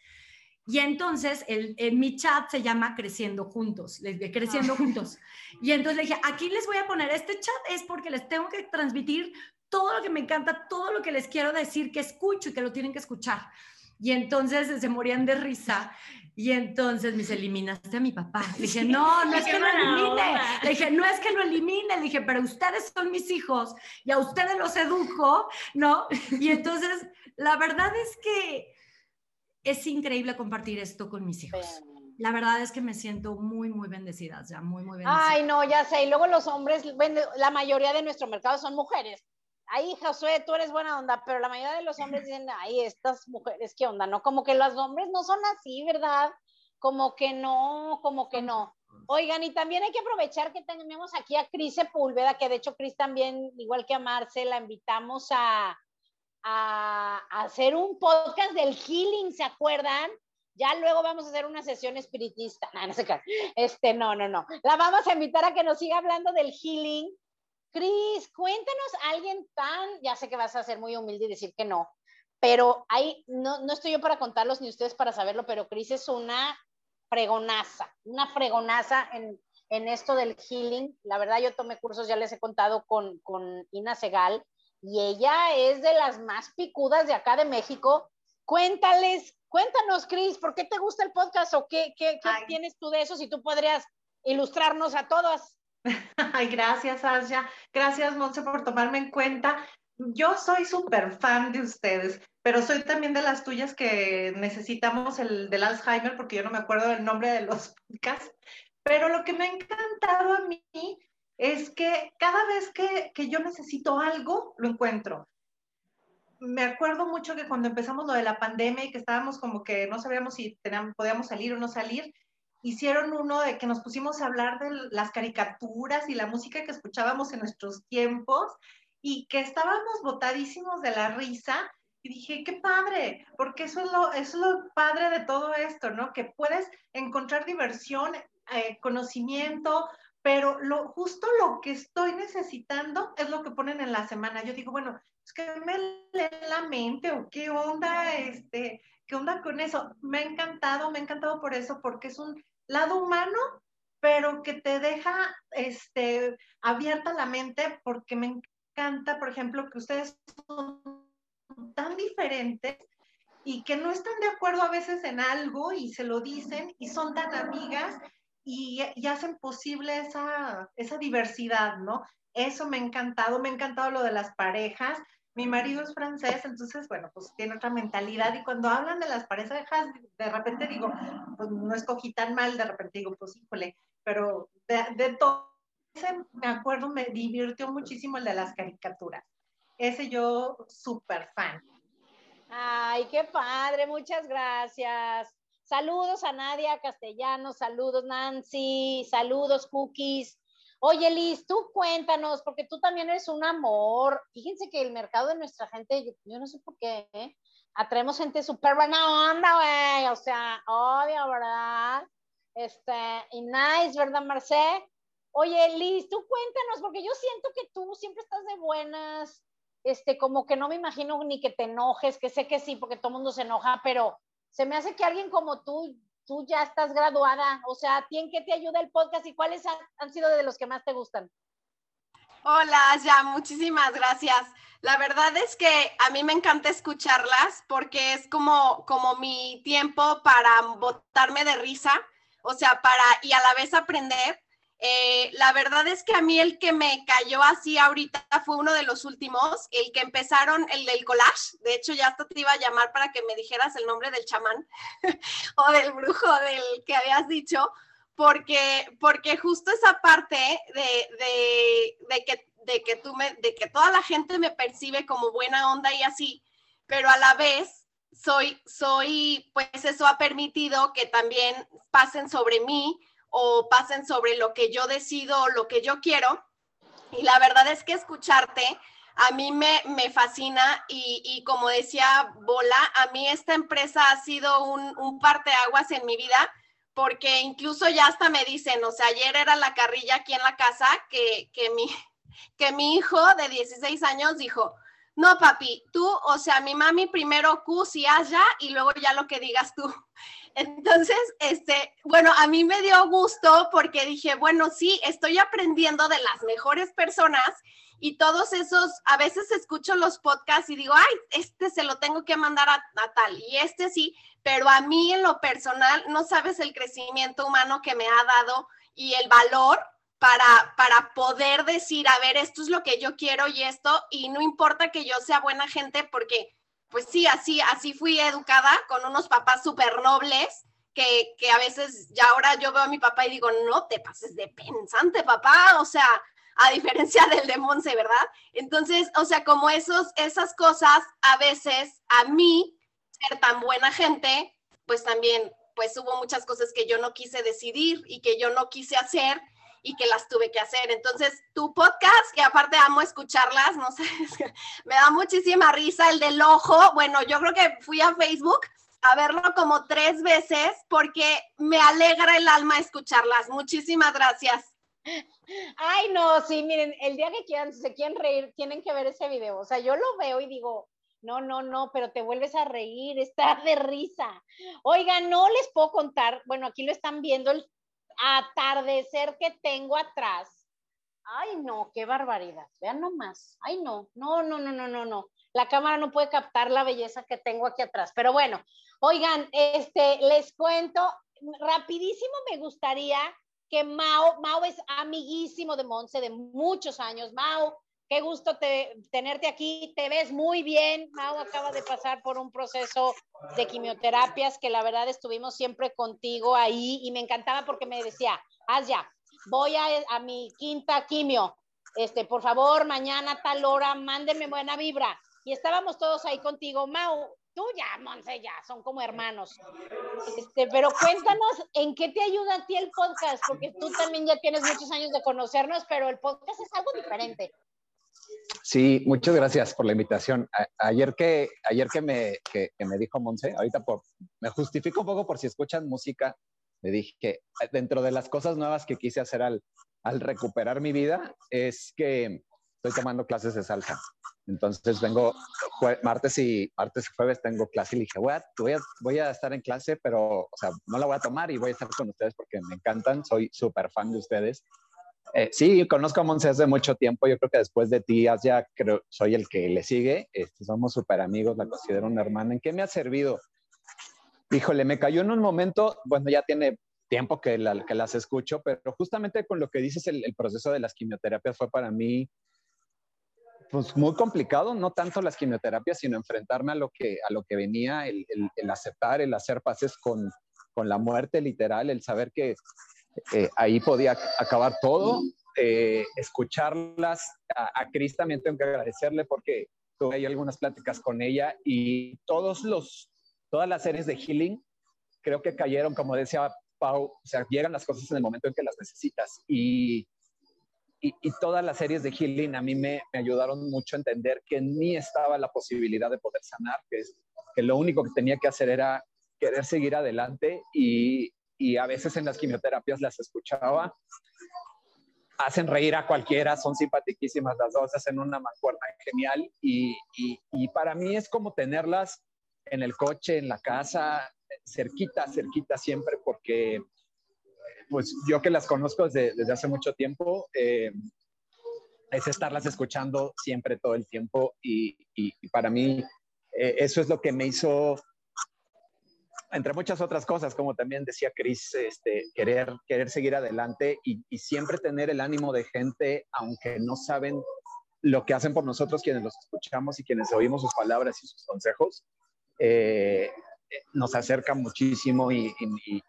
Y entonces el, en mi chat se llama Creciendo Juntos, les de Creciendo Juntos. Y entonces le dije, aquí les voy a poner este chat, es porque les tengo que transmitir todo lo que me encanta, todo lo que les quiero decir, que escucho y que lo tienen que escuchar. Y entonces se morían de risa. Y entonces me dice, eliminaste a mi papá. Le dije, no, no es que lo elimine. Le dije, no es que lo elimine. Le dije, pero ustedes son mis hijos y a ustedes los educo, ¿no? Y entonces, la verdad es que es increíble compartir esto con mis hijos. La verdad es que me siento muy, muy bendecida, ya, muy, muy bendecida. Ay, no, ya sé. Y luego los hombres, la mayoría de nuestro mercado son mujeres. Ay, Josué, tú eres buena onda, pero la mayoría de los hombres dicen, ay, estas mujeres, ¿qué onda? No, como que los hombres no son así, ¿verdad? Como que no, como que no. Oigan, y también hay que aprovechar que tenemos aquí a Cris Sepúlveda, que de hecho Cris también, igual que a Marce, la invitamos a, a, hacer un podcast del healing, ¿se acuerdan? Ya luego vamos a hacer una sesión espiritista. (laughs) No, no sé qué. Este, no, no, no. La vamos a invitar a que nos siga hablando del healing. Cris, cuéntanos alguien tan, ya sé que vas a ser muy humilde y decir que no, pero ahí no, no estoy yo para contarlos ni ustedes para saberlo, pero Cris es una fregonaza, una fregonaza en, en esto del healing. La verdad, yo tomé cursos, ya les he contado con, con Ina Segal, y ella es de las más picudas de acá de México. Cuéntales, cuéntanos, Cris, ¿por qué te gusta el podcast o qué, qué, qué tienes tú de eso? Si tú podrías ilustrarnos a todas. (laughs) Ay, gracias, Asya. Gracias, Monse, por tomarme en cuenta. Yo soy súper fan de ustedes, pero soy también de las tuyas que necesitamos el del Alzheimer porque yo no me acuerdo del nombre de los (laughs) podcasts. Pero lo que me ha encantado a mí es que cada vez que, que yo necesito algo, lo encuentro. Me acuerdo mucho que cuando empezamos lo de la pandemia y que estábamos como que no sabíamos si teníamos, podíamos salir o no salir, hicieron uno de que nos pusimos a hablar de las caricaturas y la música que escuchábamos en nuestros tiempos y que estábamos botadísimos de la risa. Y dije, qué padre, porque eso es lo, eso es lo padre de todo esto, ¿no? Que puedes encontrar diversión, eh, conocimiento, pero lo, justo lo que estoy necesitando es lo que ponen en la semana. Yo digo, bueno, es que me leen la mente o qué onda, este, qué onda con eso. Me ha encantado, me ha encantado por eso, porque es un lado humano, pero que te deja este, abierta la mente, porque me encanta, por ejemplo, que ustedes son tan diferentes y que no están de acuerdo a veces en algo y se lo dicen y son tan amigas y, hacen posible esa, esa diversidad, ¿no? Eso me ha encantado, me ha encantado lo de las parejas. Mi marido es francés, entonces, bueno, pues tiene otra mentalidad y cuando hablan de las parejas, de repente digo, pues no escogí tan mal, de repente digo, pues híjole, pero de, de todo, me acuerdo, me divirtió muchísimo el de las caricaturas. Ese yo súper fan. Ay, qué padre, muchas gracias. Saludos a Nadia Castellanos, saludos Nancy, saludos Cookies. Oye Liz, tú cuéntanos, porque tú también eres un amor. Fíjense que el mercado de nuestra gente, yo, no sé por qué, ¿eh? atraemos gente súper buena onda, güey. O sea, obvio, ¿verdad? Este, y nice, ¿verdad, Marcé? Oye, Liz, tú cuéntanos, porque yo siento que tú siempre estás de buenas, este, como que no me imagino ni que te enojes, que sé que sí, porque todo el mundo se enoja, pero se me hace que alguien como tú, tú ya estás graduada, o sea, ¿tiene que te ayuda el podcast y cuáles han, sido de los que más te gustan? Hola, ya, muchísimas gracias. La verdad es que a mí me encanta escucharlas porque es como, como mi tiempo para botarme de risa, o sea, para y a la vez aprender. Eh, la verdad es que a mí el que me cayó así ahorita fue uno de los últimos, el que empezaron, el del collage. De hecho, ya hasta te iba a llamar para que me dijeras el nombre del chamán (laughs) o del brujo del que habías dicho, porque, porque justo esa parte de, de, que, de, que tú de que toda la gente me percibe como buena onda y así, pero a la vez soy, soy, pues eso ha permitido que también pasen sobre mí o pasen sobre lo que yo decido o lo que yo quiero. Y la verdad es que escucharte a mí me, me fascina y, y, como decía Bola, a mí esta empresa ha sido un, un parteaguas en mi vida porque incluso ya hasta me dicen, o sea, ayer era la carrilla aquí en la casa que, que, mi, (laughs) que mi hijo de 16 años dijo, no, papi, tú, o sea, mi mami primero Q si ya y luego ya lo que digas tú. Entonces, este, bueno, a mí me dio gusto porque dije, bueno, sí, estoy aprendiendo de las mejores personas y todos esos, a veces escucho los podcasts y digo, ay, este se lo tengo que mandar a, tal y este sí, pero a mí en lo personal no sabes el crecimiento humano que me ha dado y el valor para, para poder decir, a ver, esto es lo que yo quiero y esto, y no importa que yo sea buena gente porque pues sí, así, así fui educada con unos papás súper nobles, que, que, a veces ya ahora yo veo a mi papá y digo, no te pases de pensante, papá, o sea, a diferencia del de Monse, ¿verdad? Entonces, o sea, como esos, esas cosas, a veces a mí, ser tan buena gente, pues también, pues hubo muchas cosas que yo no quise decidir y que yo no quise hacer y que las tuve que hacer. Entonces, tu podcast, que aparte amo escucharlas, no sé, (laughs) me da muchísima risa el del ojo. Bueno, yo creo que fui a Facebook a verlo como tres veces porque me alegra el alma escucharlas. Muchísimas gracias. Ay, no, sí, miren, el día que quieran, se quieren reír, tienen que ver ese video. O sea, yo lo veo y digo, no, no, no, pero te vuelves a reír, está de risa. Oigan, no les puedo contar, bueno, aquí lo están viendo el atardecer que tengo atrás. Ay, no, qué barbaridad. Vean nomás. Ay, no, no, no, no, no, no, no. La cámara no puede captar la belleza que tengo aquí atrás. Pero bueno, oigan, este, les cuento, rapidísimo me gustaría que Mao, Mao es amiguísimo de Monse de muchos años. Mao, Qué gusto tenerte aquí. Te ves muy bien. Mau acaba de pasar por un proceso de quimioterapias que la verdad estuvimos siempre contigo ahí y me encantaba porque me decía, haz ya, voy a, a mi quinta quimio. Este, por favor, mañana a tal hora, mándenme buena vibra. Y estábamos todos ahí contigo. Mau, tú ya, Monse, ya, son como hermanos. Este, pero cuéntanos en qué te ayuda a ti el podcast, porque tú también ya tienes muchos años de conocernos, pero el podcast es algo diferente. Sí, muchas gracias por la invitación. ayer que, ayer que, me, que, me dijo Monse, ahorita me justifico un poco por si escuchan música, le dije que dentro de las cosas nuevas que quise hacer al, al recuperar mi vida es que estoy tomando clases de salsa. Entonces vengo martes y martes y jueves tengo clase y dije, voy a, voy, a, voy a estar en clase, pero o sea, no la voy a tomar y voy a estar con ustedes porque me encantan, soy súper fan de ustedes. Eh, sí, conozco a Monse hace mucho tiempo, yo creo que después de ti, ya creo, soy el que le sigue, este, somos súper amigos, la considero una hermana. ¿En qué me ha servido? Híjole, me cayó en un momento, bueno, ya tiene tiempo que, que las escucho, pero justamente con lo que dices, el, el proceso de las quimioterapias fue para mí pues muy complicado, no tanto las quimioterapias, sino enfrentarme a lo que, a lo que venía, el, el, aceptar, el hacer pases con, con, la muerte literal, el saber que eh, ahí podía acabar todo, eh, escucharlas. A, a Cris también tengo que agradecerle porque tuve ahí algunas pláticas con ella y todos los, todas las series de healing creo que cayeron, como decía Pau, o sea, llegan las cosas en el momento en que las necesitas y y, todas las series de healing a mí me, me, ayudaron mucho a entender que en mí estaba la posibilidad de poder sanar, que, es, que lo único que tenía que hacer era querer seguir adelante y, y a veces en las quimioterapias las escuchaba. Hacen reír a cualquiera, son simpaticísimas las dos, hacen una mancuerna genial y, y, y para mí es como tenerlas en el coche, en la casa, cerquita, cerquita siempre, porque pues yo que las conozco desde, hace mucho tiempo, eh, es estarlas escuchando siempre, todo el tiempo. Y, y, para mí eh, eso es lo que me hizo, entre muchas otras cosas, como también decía Cris, este, querer, querer seguir adelante y, siempre tener el ánimo de gente, aunque no saben lo que hacen por nosotros, quienes los escuchamos y quienes oímos sus palabras y sus consejos. Eh, nos acerca muchísimo y,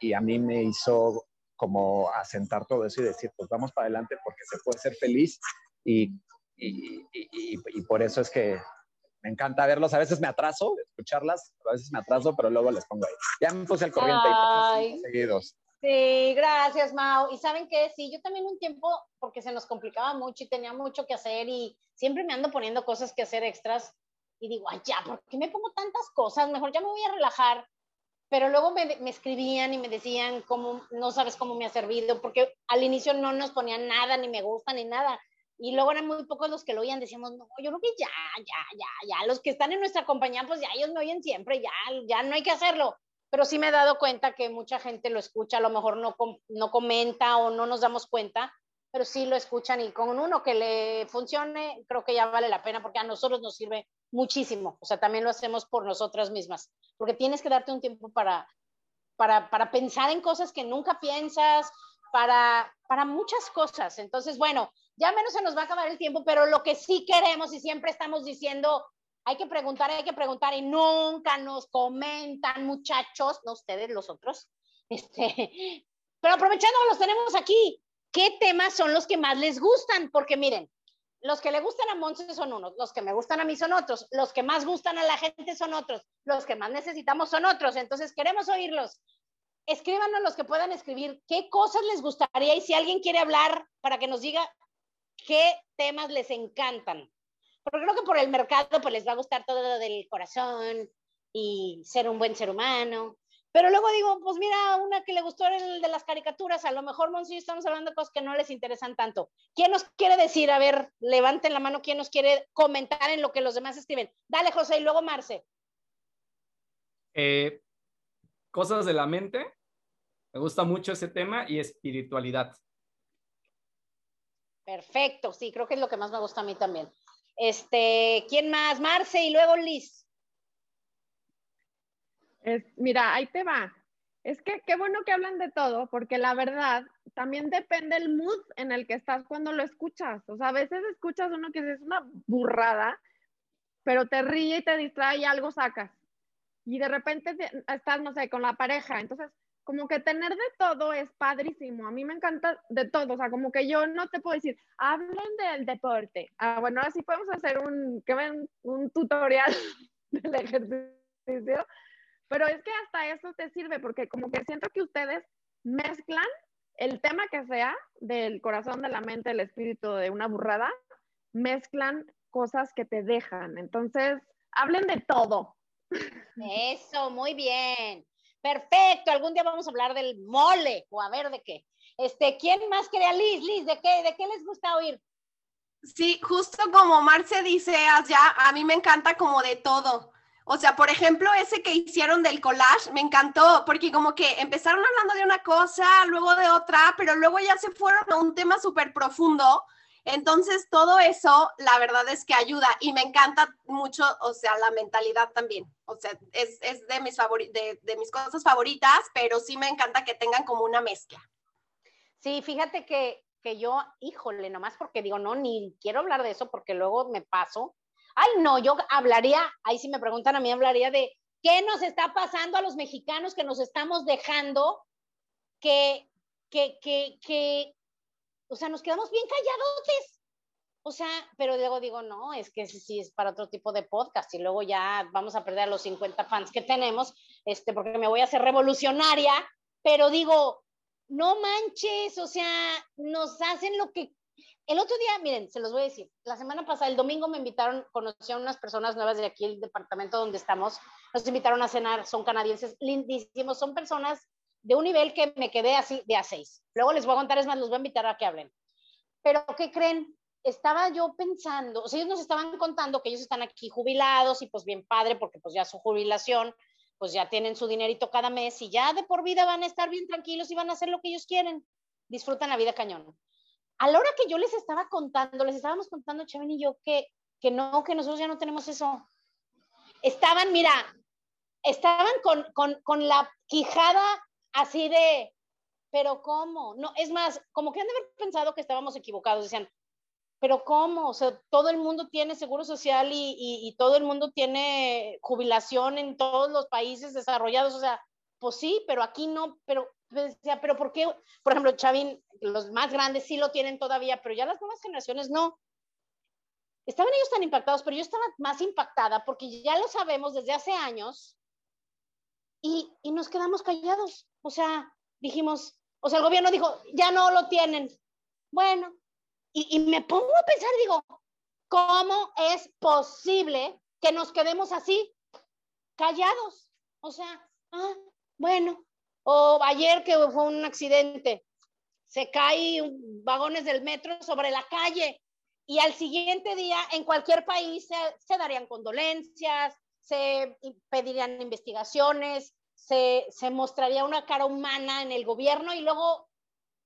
y, a mí me hizo como asentar todo eso y decir, pues vamos para adelante porque se puede ser feliz y, y, y, y, por eso es que me encanta verlos. A veces me atraso, escucharlas, a veces me atraso, pero luego les pongo ahí. Ya me puse al corriente Ay, seguidos. Sí, gracias, Mau. Y saben qué, sí, yo también un tiempo, porque se nos complicaba mucho y tenía mucho que hacer y siempre me ando poniendo cosas que hacer extras y digo, ay, ya, ¿por qué me pongo tantas cosas? Mejor ya me voy a relajar pero luego me, me, escribían y me decían cómo, no sabes cómo me ha servido, porque al inicio no nos ponían nada, ni me gusta, ni nada. Y luego eran muy pocos los que lo oían, decíamos, no, yo creo que ya, ya, ya, ya, los que están en nuestra compañía, pues ya ellos me oyen siempre, ya, ya no hay que hacerlo. Pero sí me he dado cuenta que mucha gente lo escucha, a lo mejor no, no comenta o no nos damos cuenta, pero sí lo escuchan y con uno que le funcione, creo que ya vale la pena porque a nosotros nos sirve muchísimo. O sea, también lo hacemos por nosotras mismas, porque tienes que darte un tiempo para, para, para pensar en cosas que nunca piensas, para, para muchas cosas. Entonces, bueno, ya menos se nos va a acabar el tiempo, pero lo que sí queremos y siempre estamos diciendo, hay que preguntar, hay que preguntar y nunca nos comentan, muchachos, no ustedes, los otros. Este, (laughs) pero aprovechando los tenemos aquí, ¿qué temas son los que más les gustan? Porque miren, los que le gustan a Monse son unos, los que me gustan a mí son otros, los que más gustan a la gente son otros, los que más necesitamos son otros. Entonces queremos oírlos. Escríbanos los que puedan escribir qué cosas les gustaría y si alguien quiere hablar para que nos diga qué temas les encantan. Porque creo que por el mercado pues les va a gustar todo lo del corazón y ser un buen ser humano pero luego digo, pues mira, una que le gustó el de las caricaturas, a lo mejor, Monsillo, estamos hablando de cosas que no les interesan tanto. ¿Quién nos quiere decir? A ver, levanten la mano, ¿quién nos quiere comentar en lo que los demás escriben? Dale, José, y luego Marce. Eh, cosas de la mente, me gusta mucho ese tema, y espiritualidad. Perfecto, sí, creo que es lo que más me gusta a mí también. Este, ¿quién más? Marce y luego Liz mira, ahí te va. Es que qué bueno que hablan de todo, porque la verdad también depende el mood en el que estás cuando lo escuchas. O sea, a veces escuchas uno que es una burrada, pero te ríe y te distrae y algo sacas. Y de repente estás, no sé, con la pareja. Entonces, como que tener de todo es padrísimo. A mí me encanta de todo. O sea, como que yo no te puedo decir, hablen del deporte. Ah, bueno, así podemos hacer un, que ven, un tutorial (laughs) del ejercicio pero es que hasta eso te sirve, porque como que siento que ustedes mezclan el tema que sea del corazón, de la mente, del espíritu, de una burrada, mezclan cosas que te dejan. Entonces, hablen de todo. Eso, muy bien. Perfecto. Algún día vamos a hablar del mole o a ver de qué. Este, ¿quién más quería? Liz, Liz, ¿de qué, de qué les gusta oír? Sí, justo como Marce dice, ya a mí me encanta como de todo. O sea, por ejemplo, ese que hicieron del collage me encantó, porque como que empezaron hablando de una cosa, luego de otra, pero luego ya se fueron a un tema súper profundo. Entonces, todo eso, la verdad es que ayuda y me encanta mucho, o sea, la mentalidad también. O sea, es, es de, mis favori de, de mis cosas favoritas, pero sí me encanta que tengan como una mezcla. Sí, fíjate que, que yo, híjole, nomás porque digo, no, ni quiero hablar de eso porque luego me paso. Ay, no, yo hablaría, ahí si me preguntan a mí, hablaría de qué nos está pasando a los mexicanos que nos estamos dejando, que, que, que, que, o sea, nos quedamos bien calladotes. O sea, pero luego digo, no, es que sí es para otro tipo de podcast y luego ya vamos a perder a los 50 fans que tenemos, este, porque me voy a hacer revolucionaria, pero digo, no manches, o sea, nos hacen lo que... El otro día, miren, se los voy a decir, la semana pasada, el domingo me invitaron, conocí a unas personas nuevas de aquí, el departamento donde estamos, nos invitaron a cenar, son canadienses, lindísimos, son personas de un nivel que me quedé así de a seis. Luego les voy a contar, es más, los voy a invitar a que hablen. Pero, ¿qué creen? Estaba yo pensando, o ellos nos estaban contando que ellos están aquí jubilados y pues bien padre, porque pues ya su jubilación, pues ya tienen su dinerito cada mes y ya de por vida van a estar bien tranquilos y van a hacer lo que ellos quieren. Disfrutan la vida cañón. A la hora que yo les estaba contando, les estábamos contando, Chaven y yo, que, que no, que nosotros ya no tenemos eso. Estaban, mira, estaban con, con, con la quijada así de, pero ¿cómo? No, es más, como que han de haber pensado que estábamos equivocados. Decían, pero ¿cómo? O sea, todo el mundo tiene seguro social y, y, y, todo el mundo tiene jubilación en todos los países desarrollados. O sea, pues sí, pero aquí no, pero, decía, pero ¿por qué? Por ejemplo, Chavín, los más grandes sí lo tienen todavía, pero ya las nuevas generaciones no. Estaban ellos tan impactados, pero yo estaba más impactada porque ya lo sabemos desde hace años y, y nos quedamos callados. O sea, dijimos, o sea, el gobierno dijo, ya no lo tienen. Bueno, y, y, me pongo a pensar, digo, ¿cómo es posible que nos quedemos así, callados? O sea, ah, bueno, o ayer que fue un accidente, se caen vagones del metro sobre la calle y al siguiente día en cualquier país se, se darían condolencias, se pedirían investigaciones, se, mostraría una cara humana en el gobierno y luego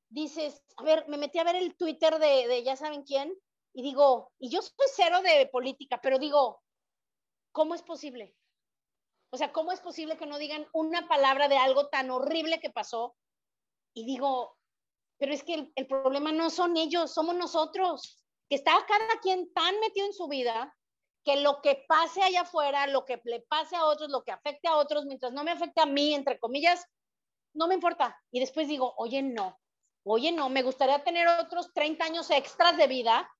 dices, a ver, me metí a ver el Twitter de, de, ya saben quién y digo, y yo soy cero de política, pero digo, ¿cómo es posible? O sea, ¿cómo es posible que no digan una palabra de algo tan horrible que pasó? Y digo, pero es que el, el problema no son ellos, somos nosotros, que está cada quien tan metido en su vida que lo que pase allá afuera, lo que le pase a otros, lo que afecte a otros, mientras no me afecte a mí, entre comillas, no me importa. Y después digo, oye, no, oye, no, me gustaría tener otros 30 años extras de vida,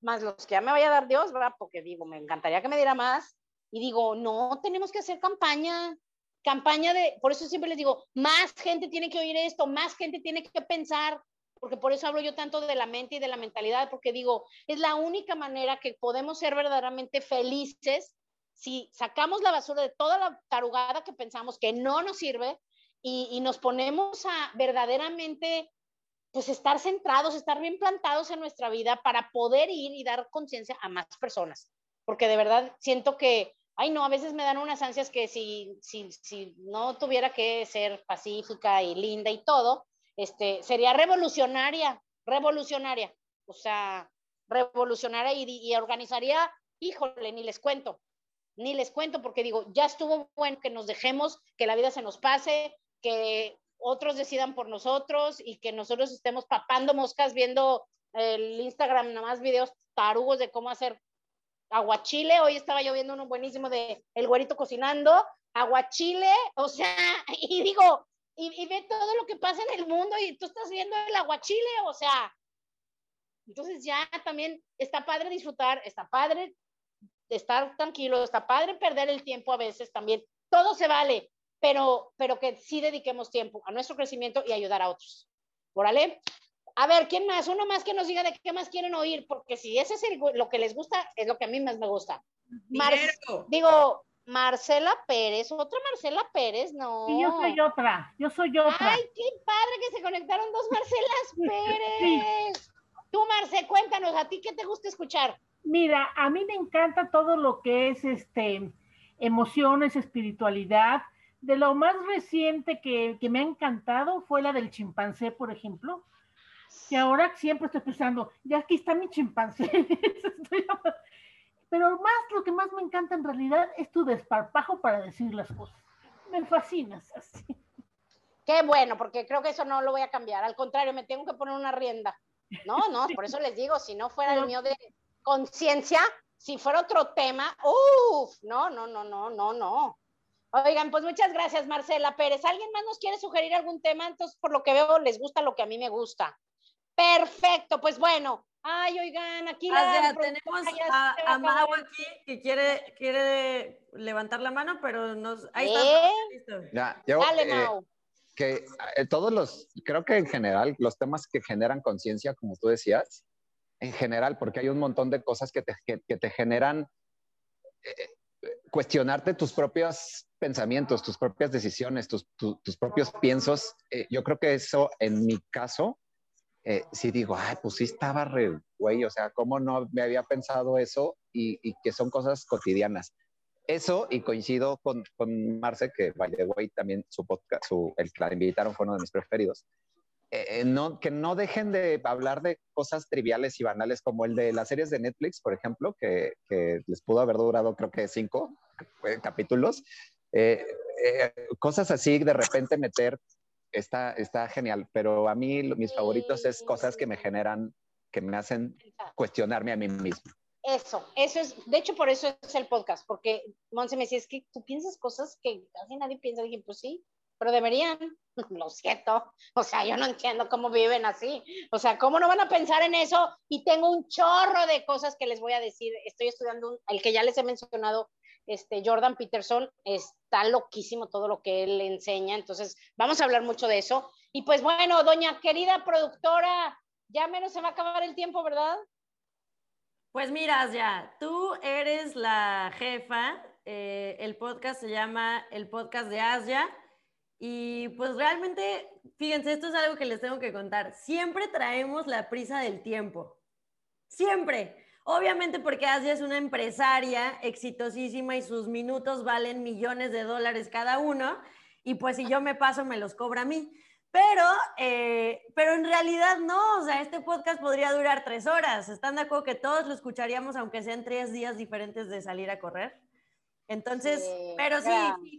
más los que ya me vaya a dar Dios, ¿verdad? Porque digo, me encantaría que me diera más. Y digo, no, tenemos que hacer campaña, campaña de, por eso siempre les digo, más gente tiene que oír esto, más gente tiene que pensar, porque por eso hablo yo tanto de la mente y de la mentalidad, porque digo, es la única manera que podemos ser verdaderamente felices si sacamos la basura de toda la tarugada que pensamos que no nos sirve y, nos ponemos a verdaderamente pues estar centrados, estar bien plantados en nuestra vida para poder ir y dar conciencia a más personas. Porque de verdad siento que, ay no, a veces me dan unas ansias que si, si, si no tuviera que ser pacífica y linda y todo, este, sería revolucionaria, revolucionaria, o sea, revolucionaria y, y organizaría, híjole, ni les cuento, ni les cuento porque digo, ya estuvo bueno que nos dejemos, que la vida se nos pase, que otros decidan por nosotros y que nosotros estemos papando moscas viendo el Instagram, nada más videos tarugos de cómo hacer aguachile. Hoy estaba yo viendo uno buenísimo de El Güerito cocinando, aguachile, o sea, (laughs) y digo, y, y, ve todo lo que pasa en el mundo y tú estás viendo el aguachile, o sea, entonces ya también está padre disfrutar, está padre estar tranquilo, está padre perder el tiempo a veces también, todo se vale, pero, pero que sí dediquemos tiempo a nuestro crecimiento y ayudar a otros. ¿Órale? A ver, ¿quién más? Uno más que nos diga de qué más quieren oír, porque si ese es el, lo que les gusta, es lo que a mí más me gusta. Mar, digo, Marcela Pérez, otra Marcela Pérez, no. Y yo soy otra, yo soy otra. Ay, qué padre que se conectaron dos Marcelas (laughs) Pérez. Tú, Marce, cuéntanos, ¿a ti qué te gusta escuchar? Mira, a mí me encanta todo lo que es este emociones, espiritualidad. De lo más reciente que, que me ha encantado fue la del chimpancé, por ejemplo. Que ahora siempre estoy pensando, ya aquí está mi chimpancé. (laughs) Estoy- Pero más, lo que más me encanta en realidad es tu desparpajo para decir las cosas. Me fascinas así. Qué bueno, porque creo que eso no lo voy a cambiar. Al contrario, me tengo que poner una rienda. No, no, (laughs) por eso les digo, si no fuera el mío de conciencia, si fuera otro tema, uff, no, no, no, no, no, no. Oigan, pues muchas gracias, Marcela Pérez. ¿Alguien más nos quiere sugerir algún tema? Entonces, por lo que veo, les gusta lo que a mí me gusta. Perfecto, pues bueno. Ay, oigan, aquí la Ah, ya, tenemos ya a, a Mau aquí que quiere, quiere levantar la mano, pero nos, ahí ¿Eh? está. listo. Ya, yo, Dale, eh, Mau. que eh, todos los, creo que en general, los temas que generan conciencia, como tú decías, en general, porque hay un montón de cosas que te, que, que te generan eh, cuestionarte tus propios pensamientos, tus propias decisiones, tus, tu- tus propios piensos. Eh, yo creo que eso, en mi caso, eh, sí digo, ay, pues sí estaba re güey, o sea, ¿cómo no me había pensado eso? Y, y que son cosas cotidianas. Eso, y coincido con, con Marce, que, by the way, también su podcast, su, el que la invitaron fue uno de mis preferidos. Eh, eh, no, que no dejen de hablar de cosas triviales y banales como el de las series de Netflix, por ejemplo, que, que les pudo haber durado creo que cinco eh, capítulos. Eh, eh, cosas así, de repente meter, está, está genial, pero a mí mis favoritos es cosas que me generan, que me hacen cuestionarme a mí mismo. Eso, eso es, de hecho por eso es el podcast, porque Monse me decía, es que tú piensas cosas que casi nadie piensa, dije, pues sí, pero deberían, (laughs) lo siento, o sea, yo no entiendo cómo viven así, o sea, cómo no van a pensar en eso y tengo un chorro de cosas que les voy a decir, estoy estudiando un- el que ya les he mencionado, este Jordan Peterson, está loquísimo todo lo que él enseña, entonces vamos a hablar mucho de eso, y pues bueno, doña querida productora, ya menos se va a acabar el tiempo, ¿verdad? Pues mira, ya, tú eres la jefa. eh, el podcast se llama El Podcast de Asia. Y pues realmente, fíjense, esto es algo que les tengo que contar. Siempre traemos la prisa del tiempo. Siempre. Obviamente porque Asia es una empresaria exitosísima y sus minutos valen millones de dólares cada uno. Y pues si yo me paso, me los cobra a mí. Pero, eh, pero en realidad no, o sea, este podcast podría durar tres horas. ¿Están de acuerdo que todos lo escucharíamos aunque sean tres días diferentes de salir a correr? Entonces, Sí, pero sí,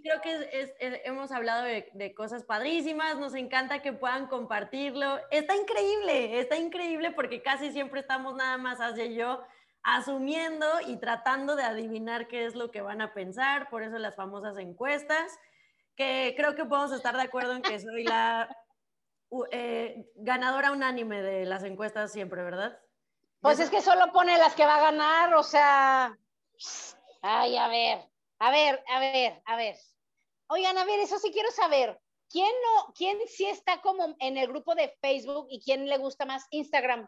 creo que es- es- es- hemos hablado de, de cosas padrísimas, nos encanta que puedan compartirlo. Está increíble, está increíble porque casi siempre estamos nada más Asia y yo asumiendo y tratando de adivinar qué es lo que van a pensar, por eso las famosas encuestas, que creo que podemos estar de acuerdo en que soy la eh, ganadora unánime de las encuestas siempre, ¿verdad? Pues es que solo pone las que va a ganar, o sea. Ay, a ver, a ver, a ver, a ver. Oigan, a ver, eso sí quiero saber. ¿Quién no, quién sí está como en el grupo de Facebook y quién le gusta más Instagram?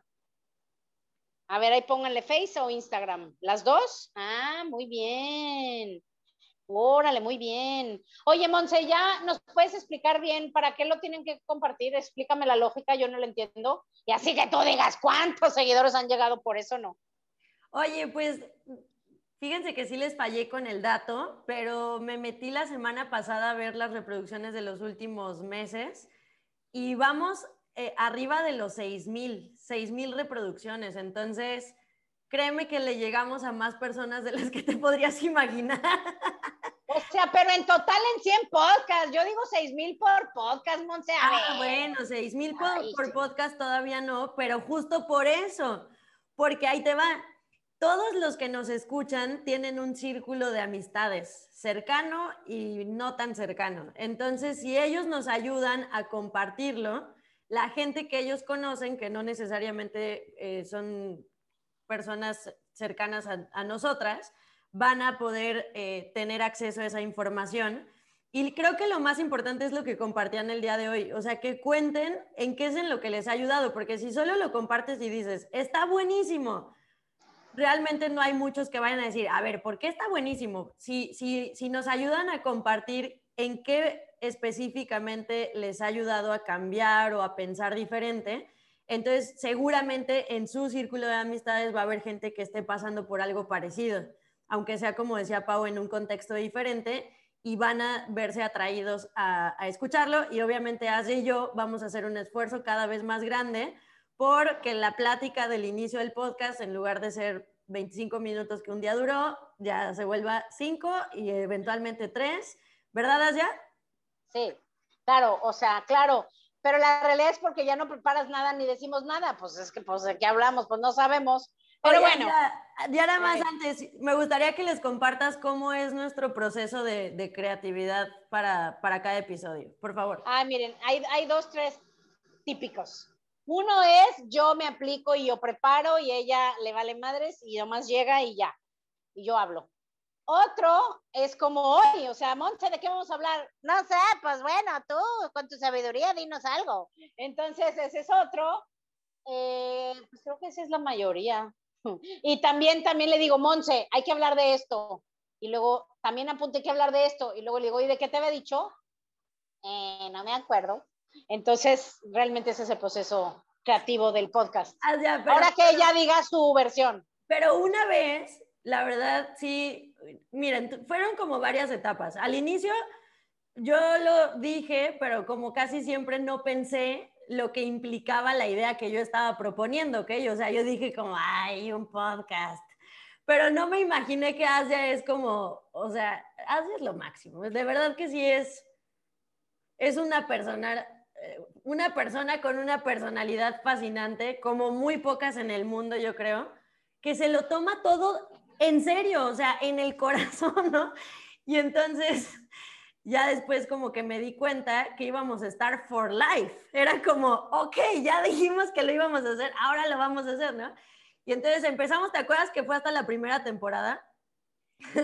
A ver, ahí pónganle Face o Instagram. ¿Las dos? Ah, muy bien. Órale, muy bien. Oye, Monse, ¿ya nos puedes explicar bien para qué lo tienen que compartir? Explícame la lógica, yo no lo entiendo. Y así que tú digas cuántos seguidores han llegado por eso, ¿no? Oye, pues fíjense que sí les fallé con el dato, pero me metí la semana pasada a ver las reproducciones de los últimos meses y vamos eh, arriba de los 6 mil, 6 mil reproducciones. Entonces, créeme que le llegamos a más personas de las que te (laughs) podrías imaginar. O sea, pero en total en 100 podcasts. Yo digo 6 mil por podcast, Monse. Ah, bueno, 6 mil por, por podcast todavía no, pero justo por eso, porque ahí te va. Todos los que nos escuchan tienen un círculo de amistades cercano y no tan cercano. Entonces, si ellos nos ayudan a compartirlo, la gente que ellos conocen, que no necesariamente eh, son personas cercanas a, a nosotras, van a poder eh, tener acceso a esa información. Y creo que lo más importante es lo que compartían el día de hoy, o sea, que cuenten en qué es en lo que les ha ayudado, porque si solo lo compartes y dices, está buenísimo, realmente no hay muchos que vayan a decir, a ver, ¿por qué está buenísimo? Si, si, si nos ayudan a compartir en qué específicamente les ha ayudado a cambiar o a pensar diferente, entonces seguramente en su círculo de amistades va a haber gente que esté pasando por algo parecido, aunque sea como decía Pau en un contexto diferente y van a verse atraídos a, escucharlo y obviamente Asia y yo vamos a hacer un esfuerzo cada vez más grande porque la plática del inicio del podcast, en lugar de ser 25 minutos que un día duró, ya se vuelva 5 y eventualmente 3. ¿Verdad, Asia? Sí, claro, o sea, claro, pero la realidad es porque ya no preparas nada ni decimos nada, pues es que, pues, ¿de qué hablamos? Pues no sabemos. Pero bueno. Ya, nada más antes, me gustaría que les compartas cómo es nuestro proceso de, de creatividad para, para, cada episodio, por favor. Ah, miren, hay, hay dos, tres típicos. Uno es yo me aplico y yo preparo y ella le vale madres y nomás llega y ya, y yo hablo. Otro es como hoy, o sea, Monse, ¿de qué vamos a hablar? No sé, pues bueno, tú con tu sabiduría dinos algo. Entonces, ese es otro. Eh, pues creo que esa es la mayoría. Y también, también le digo, Monse, hay que hablar de esto. Y luego también apunté que hablar de esto. Y luego le digo, ¿y de qué te había dicho? Eh, no me acuerdo. Entonces, realmente ese es el proceso creativo del podcast. Ah, ya, pero, Ahora que ella diga su versión. Pero una vez, la verdad, sí, miren, fueron como varias etapas. Al inicio, yo lo dije, pero como casi siempre no pensé lo que implicaba la idea que yo estaba proponiendo, ¿ok? O sea, yo dije como, ay, un podcast. Pero no me imaginé que Asia es como, o sea, Asia es lo máximo. De verdad que sí es, es una persona una persona con una personalidad fascinante, como muy pocas en el mundo, yo creo, que se lo toma todo en serio, o sea, en el corazón, ¿no? Y entonces, ya después como que me di cuenta que íbamos a estar for life. Era como, ok, ya dijimos que lo íbamos a hacer, ahora lo vamos a hacer, ¿no? Y entonces empezamos, ¿te acuerdas que fue hasta la primera temporada?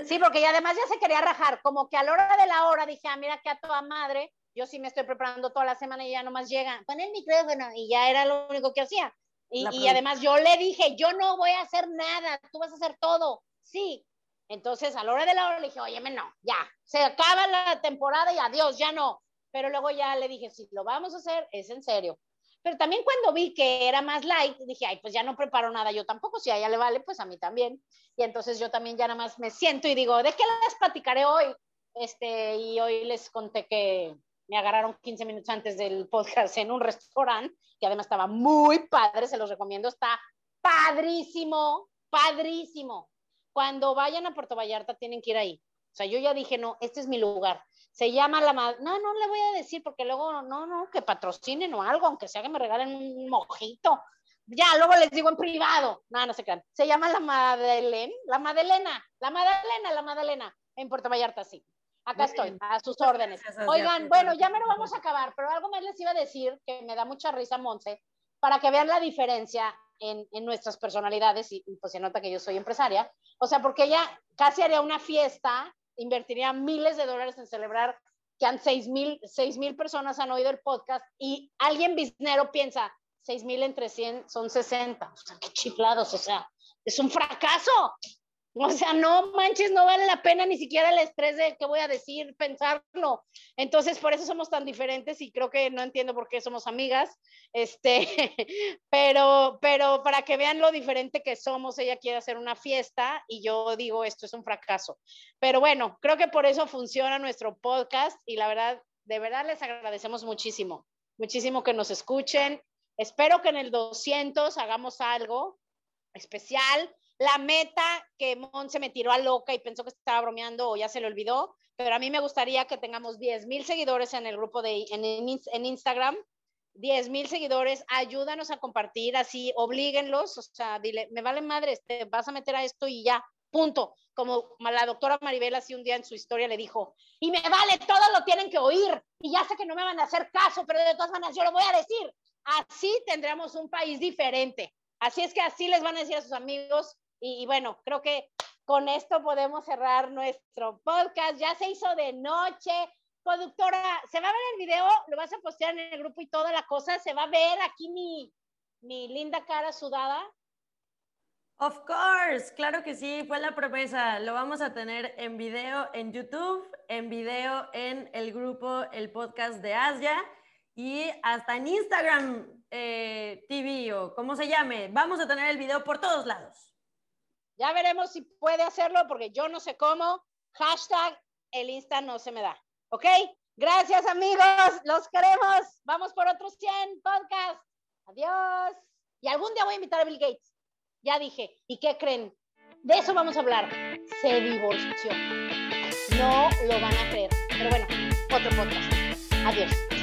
Sí, porque ya además ya se quería rajar, como que a la hora de la hora dije, ah, mira que a toda madre, yo sí me estoy preparando toda la semana y ya nomás llega, pon el micrófono y ya era lo único que hacía. Y, y, además yo le dije, yo no voy a hacer nada, tú vas a hacer todo. Sí. Entonces a la hora de la hora le dije, óyeme, no, ya, se acaba la temporada y adiós, ya no. Pero luego ya le dije, si lo vamos a hacer, es en serio. Pero también cuando vi que era más light, dije, ay, pues ya no preparo nada yo tampoco, si a ella le vale, pues a mí también. Y entonces yo también ya nada más me siento y digo, ¿de qué les platicaré hoy? Este, y hoy les conté que me agarraron 15 minutos antes del podcast en un restaurante, que además estaba muy padre, se los recomiendo, está padrísimo, padrísimo. Cuando vayan a Puerto Vallarta tienen que ir ahí. O sea, yo ya dije, no, este es mi lugar. Se llama la madre. No, no le voy a decir porque luego, no, no, que patrocinen o algo, aunque sea que me regalen un mojito. Ya, luego les digo en privado. No, no se crean. Se llama la Madeleine, la Madelena, la Madalena, la Madalena, en Puerto Vallarta, sí. Acá estoy, a sus órdenes. Oigan, bueno, ya me lo vamos a acabar, pero algo más les iba a decir que me da mucha risa, Monse, para que vean la diferencia en, en nuestras personalidades, y, y, pues se nota que yo soy empresaria. O sea, porque ella casi haría una fiesta, invertiría miles de dólares en celebrar que han seis mil, seis mil personas han oído el podcast y alguien biznero piensa, seis mil entre 100 son 60. O sea, qué chiflados, o sea, es un fracaso. O sea, no manches, no vale la pena ni siquiera el estrés de qué voy a decir, pensarlo. Entonces, por eso somos tan diferentes y creo que no entiendo por qué somos amigas. Este, (laughs) pero, pero para que vean lo diferente que somos, ella quiere hacer una fiesta y yo digo, esto es un fracaso. Pero bueno, creo que por eso funciona nuestro podcast y la verdad, de verdad les agradecemos muchísimo, muchísimo que nos escuchen. Espero que en el 200 hagamos algo especial la meta que Mon se me tiró a loca y pensó que estaba bromeando o ya se le olvidó, pero a mí me gustaría que tengamos 10 mil seguidores en el grupo de en, en Instagram. 10 mil seguidores, ayúdanos a compartir, así, oblíguenlos, o sea, dile, me vale madre, te vas a meter a esto y ya, punto. Como la doctora Maribel así un día en su historia le dijo, y me vale, todos lo tienen que oír, y ya sé que no me van a hacer caso, pero de todas maneras yo lo voy a decir. Así tendremos un país diferente. Así es que así les van a decir a sus amigos, y, y, bueno, creo que con esto podemos cerrar nuestro podcast. Ya se hizo de noche. Productora, ¿se va a ver el video? ¿Lo vas a postear en el grupo y toda la cosa? ¿Se va a ver aquí mi, mi linda cara sudada? Of course, claro que sí, fue la promesa. Lo vamos a tener en video en YouTube, en video en el grupo, el podcast de Asia y hasta en Instagram eh, TV o como se llame. Vamos a tener el video por todos lados. Ya veremos si puede hacerlo porque yo no sé cómo. Hashtag el Insta no se me da. ¿Ok? Gracias amigos, los queremos. Vamos por otros 100 podcasts. Adiós. Y algún día voy a invitar a Bill Gates. Ya dije. ¿Y qué creen? De eso vamos a hablar. Se divorció. No lo van a creer. Pero bueno, otro podcast. Adiós.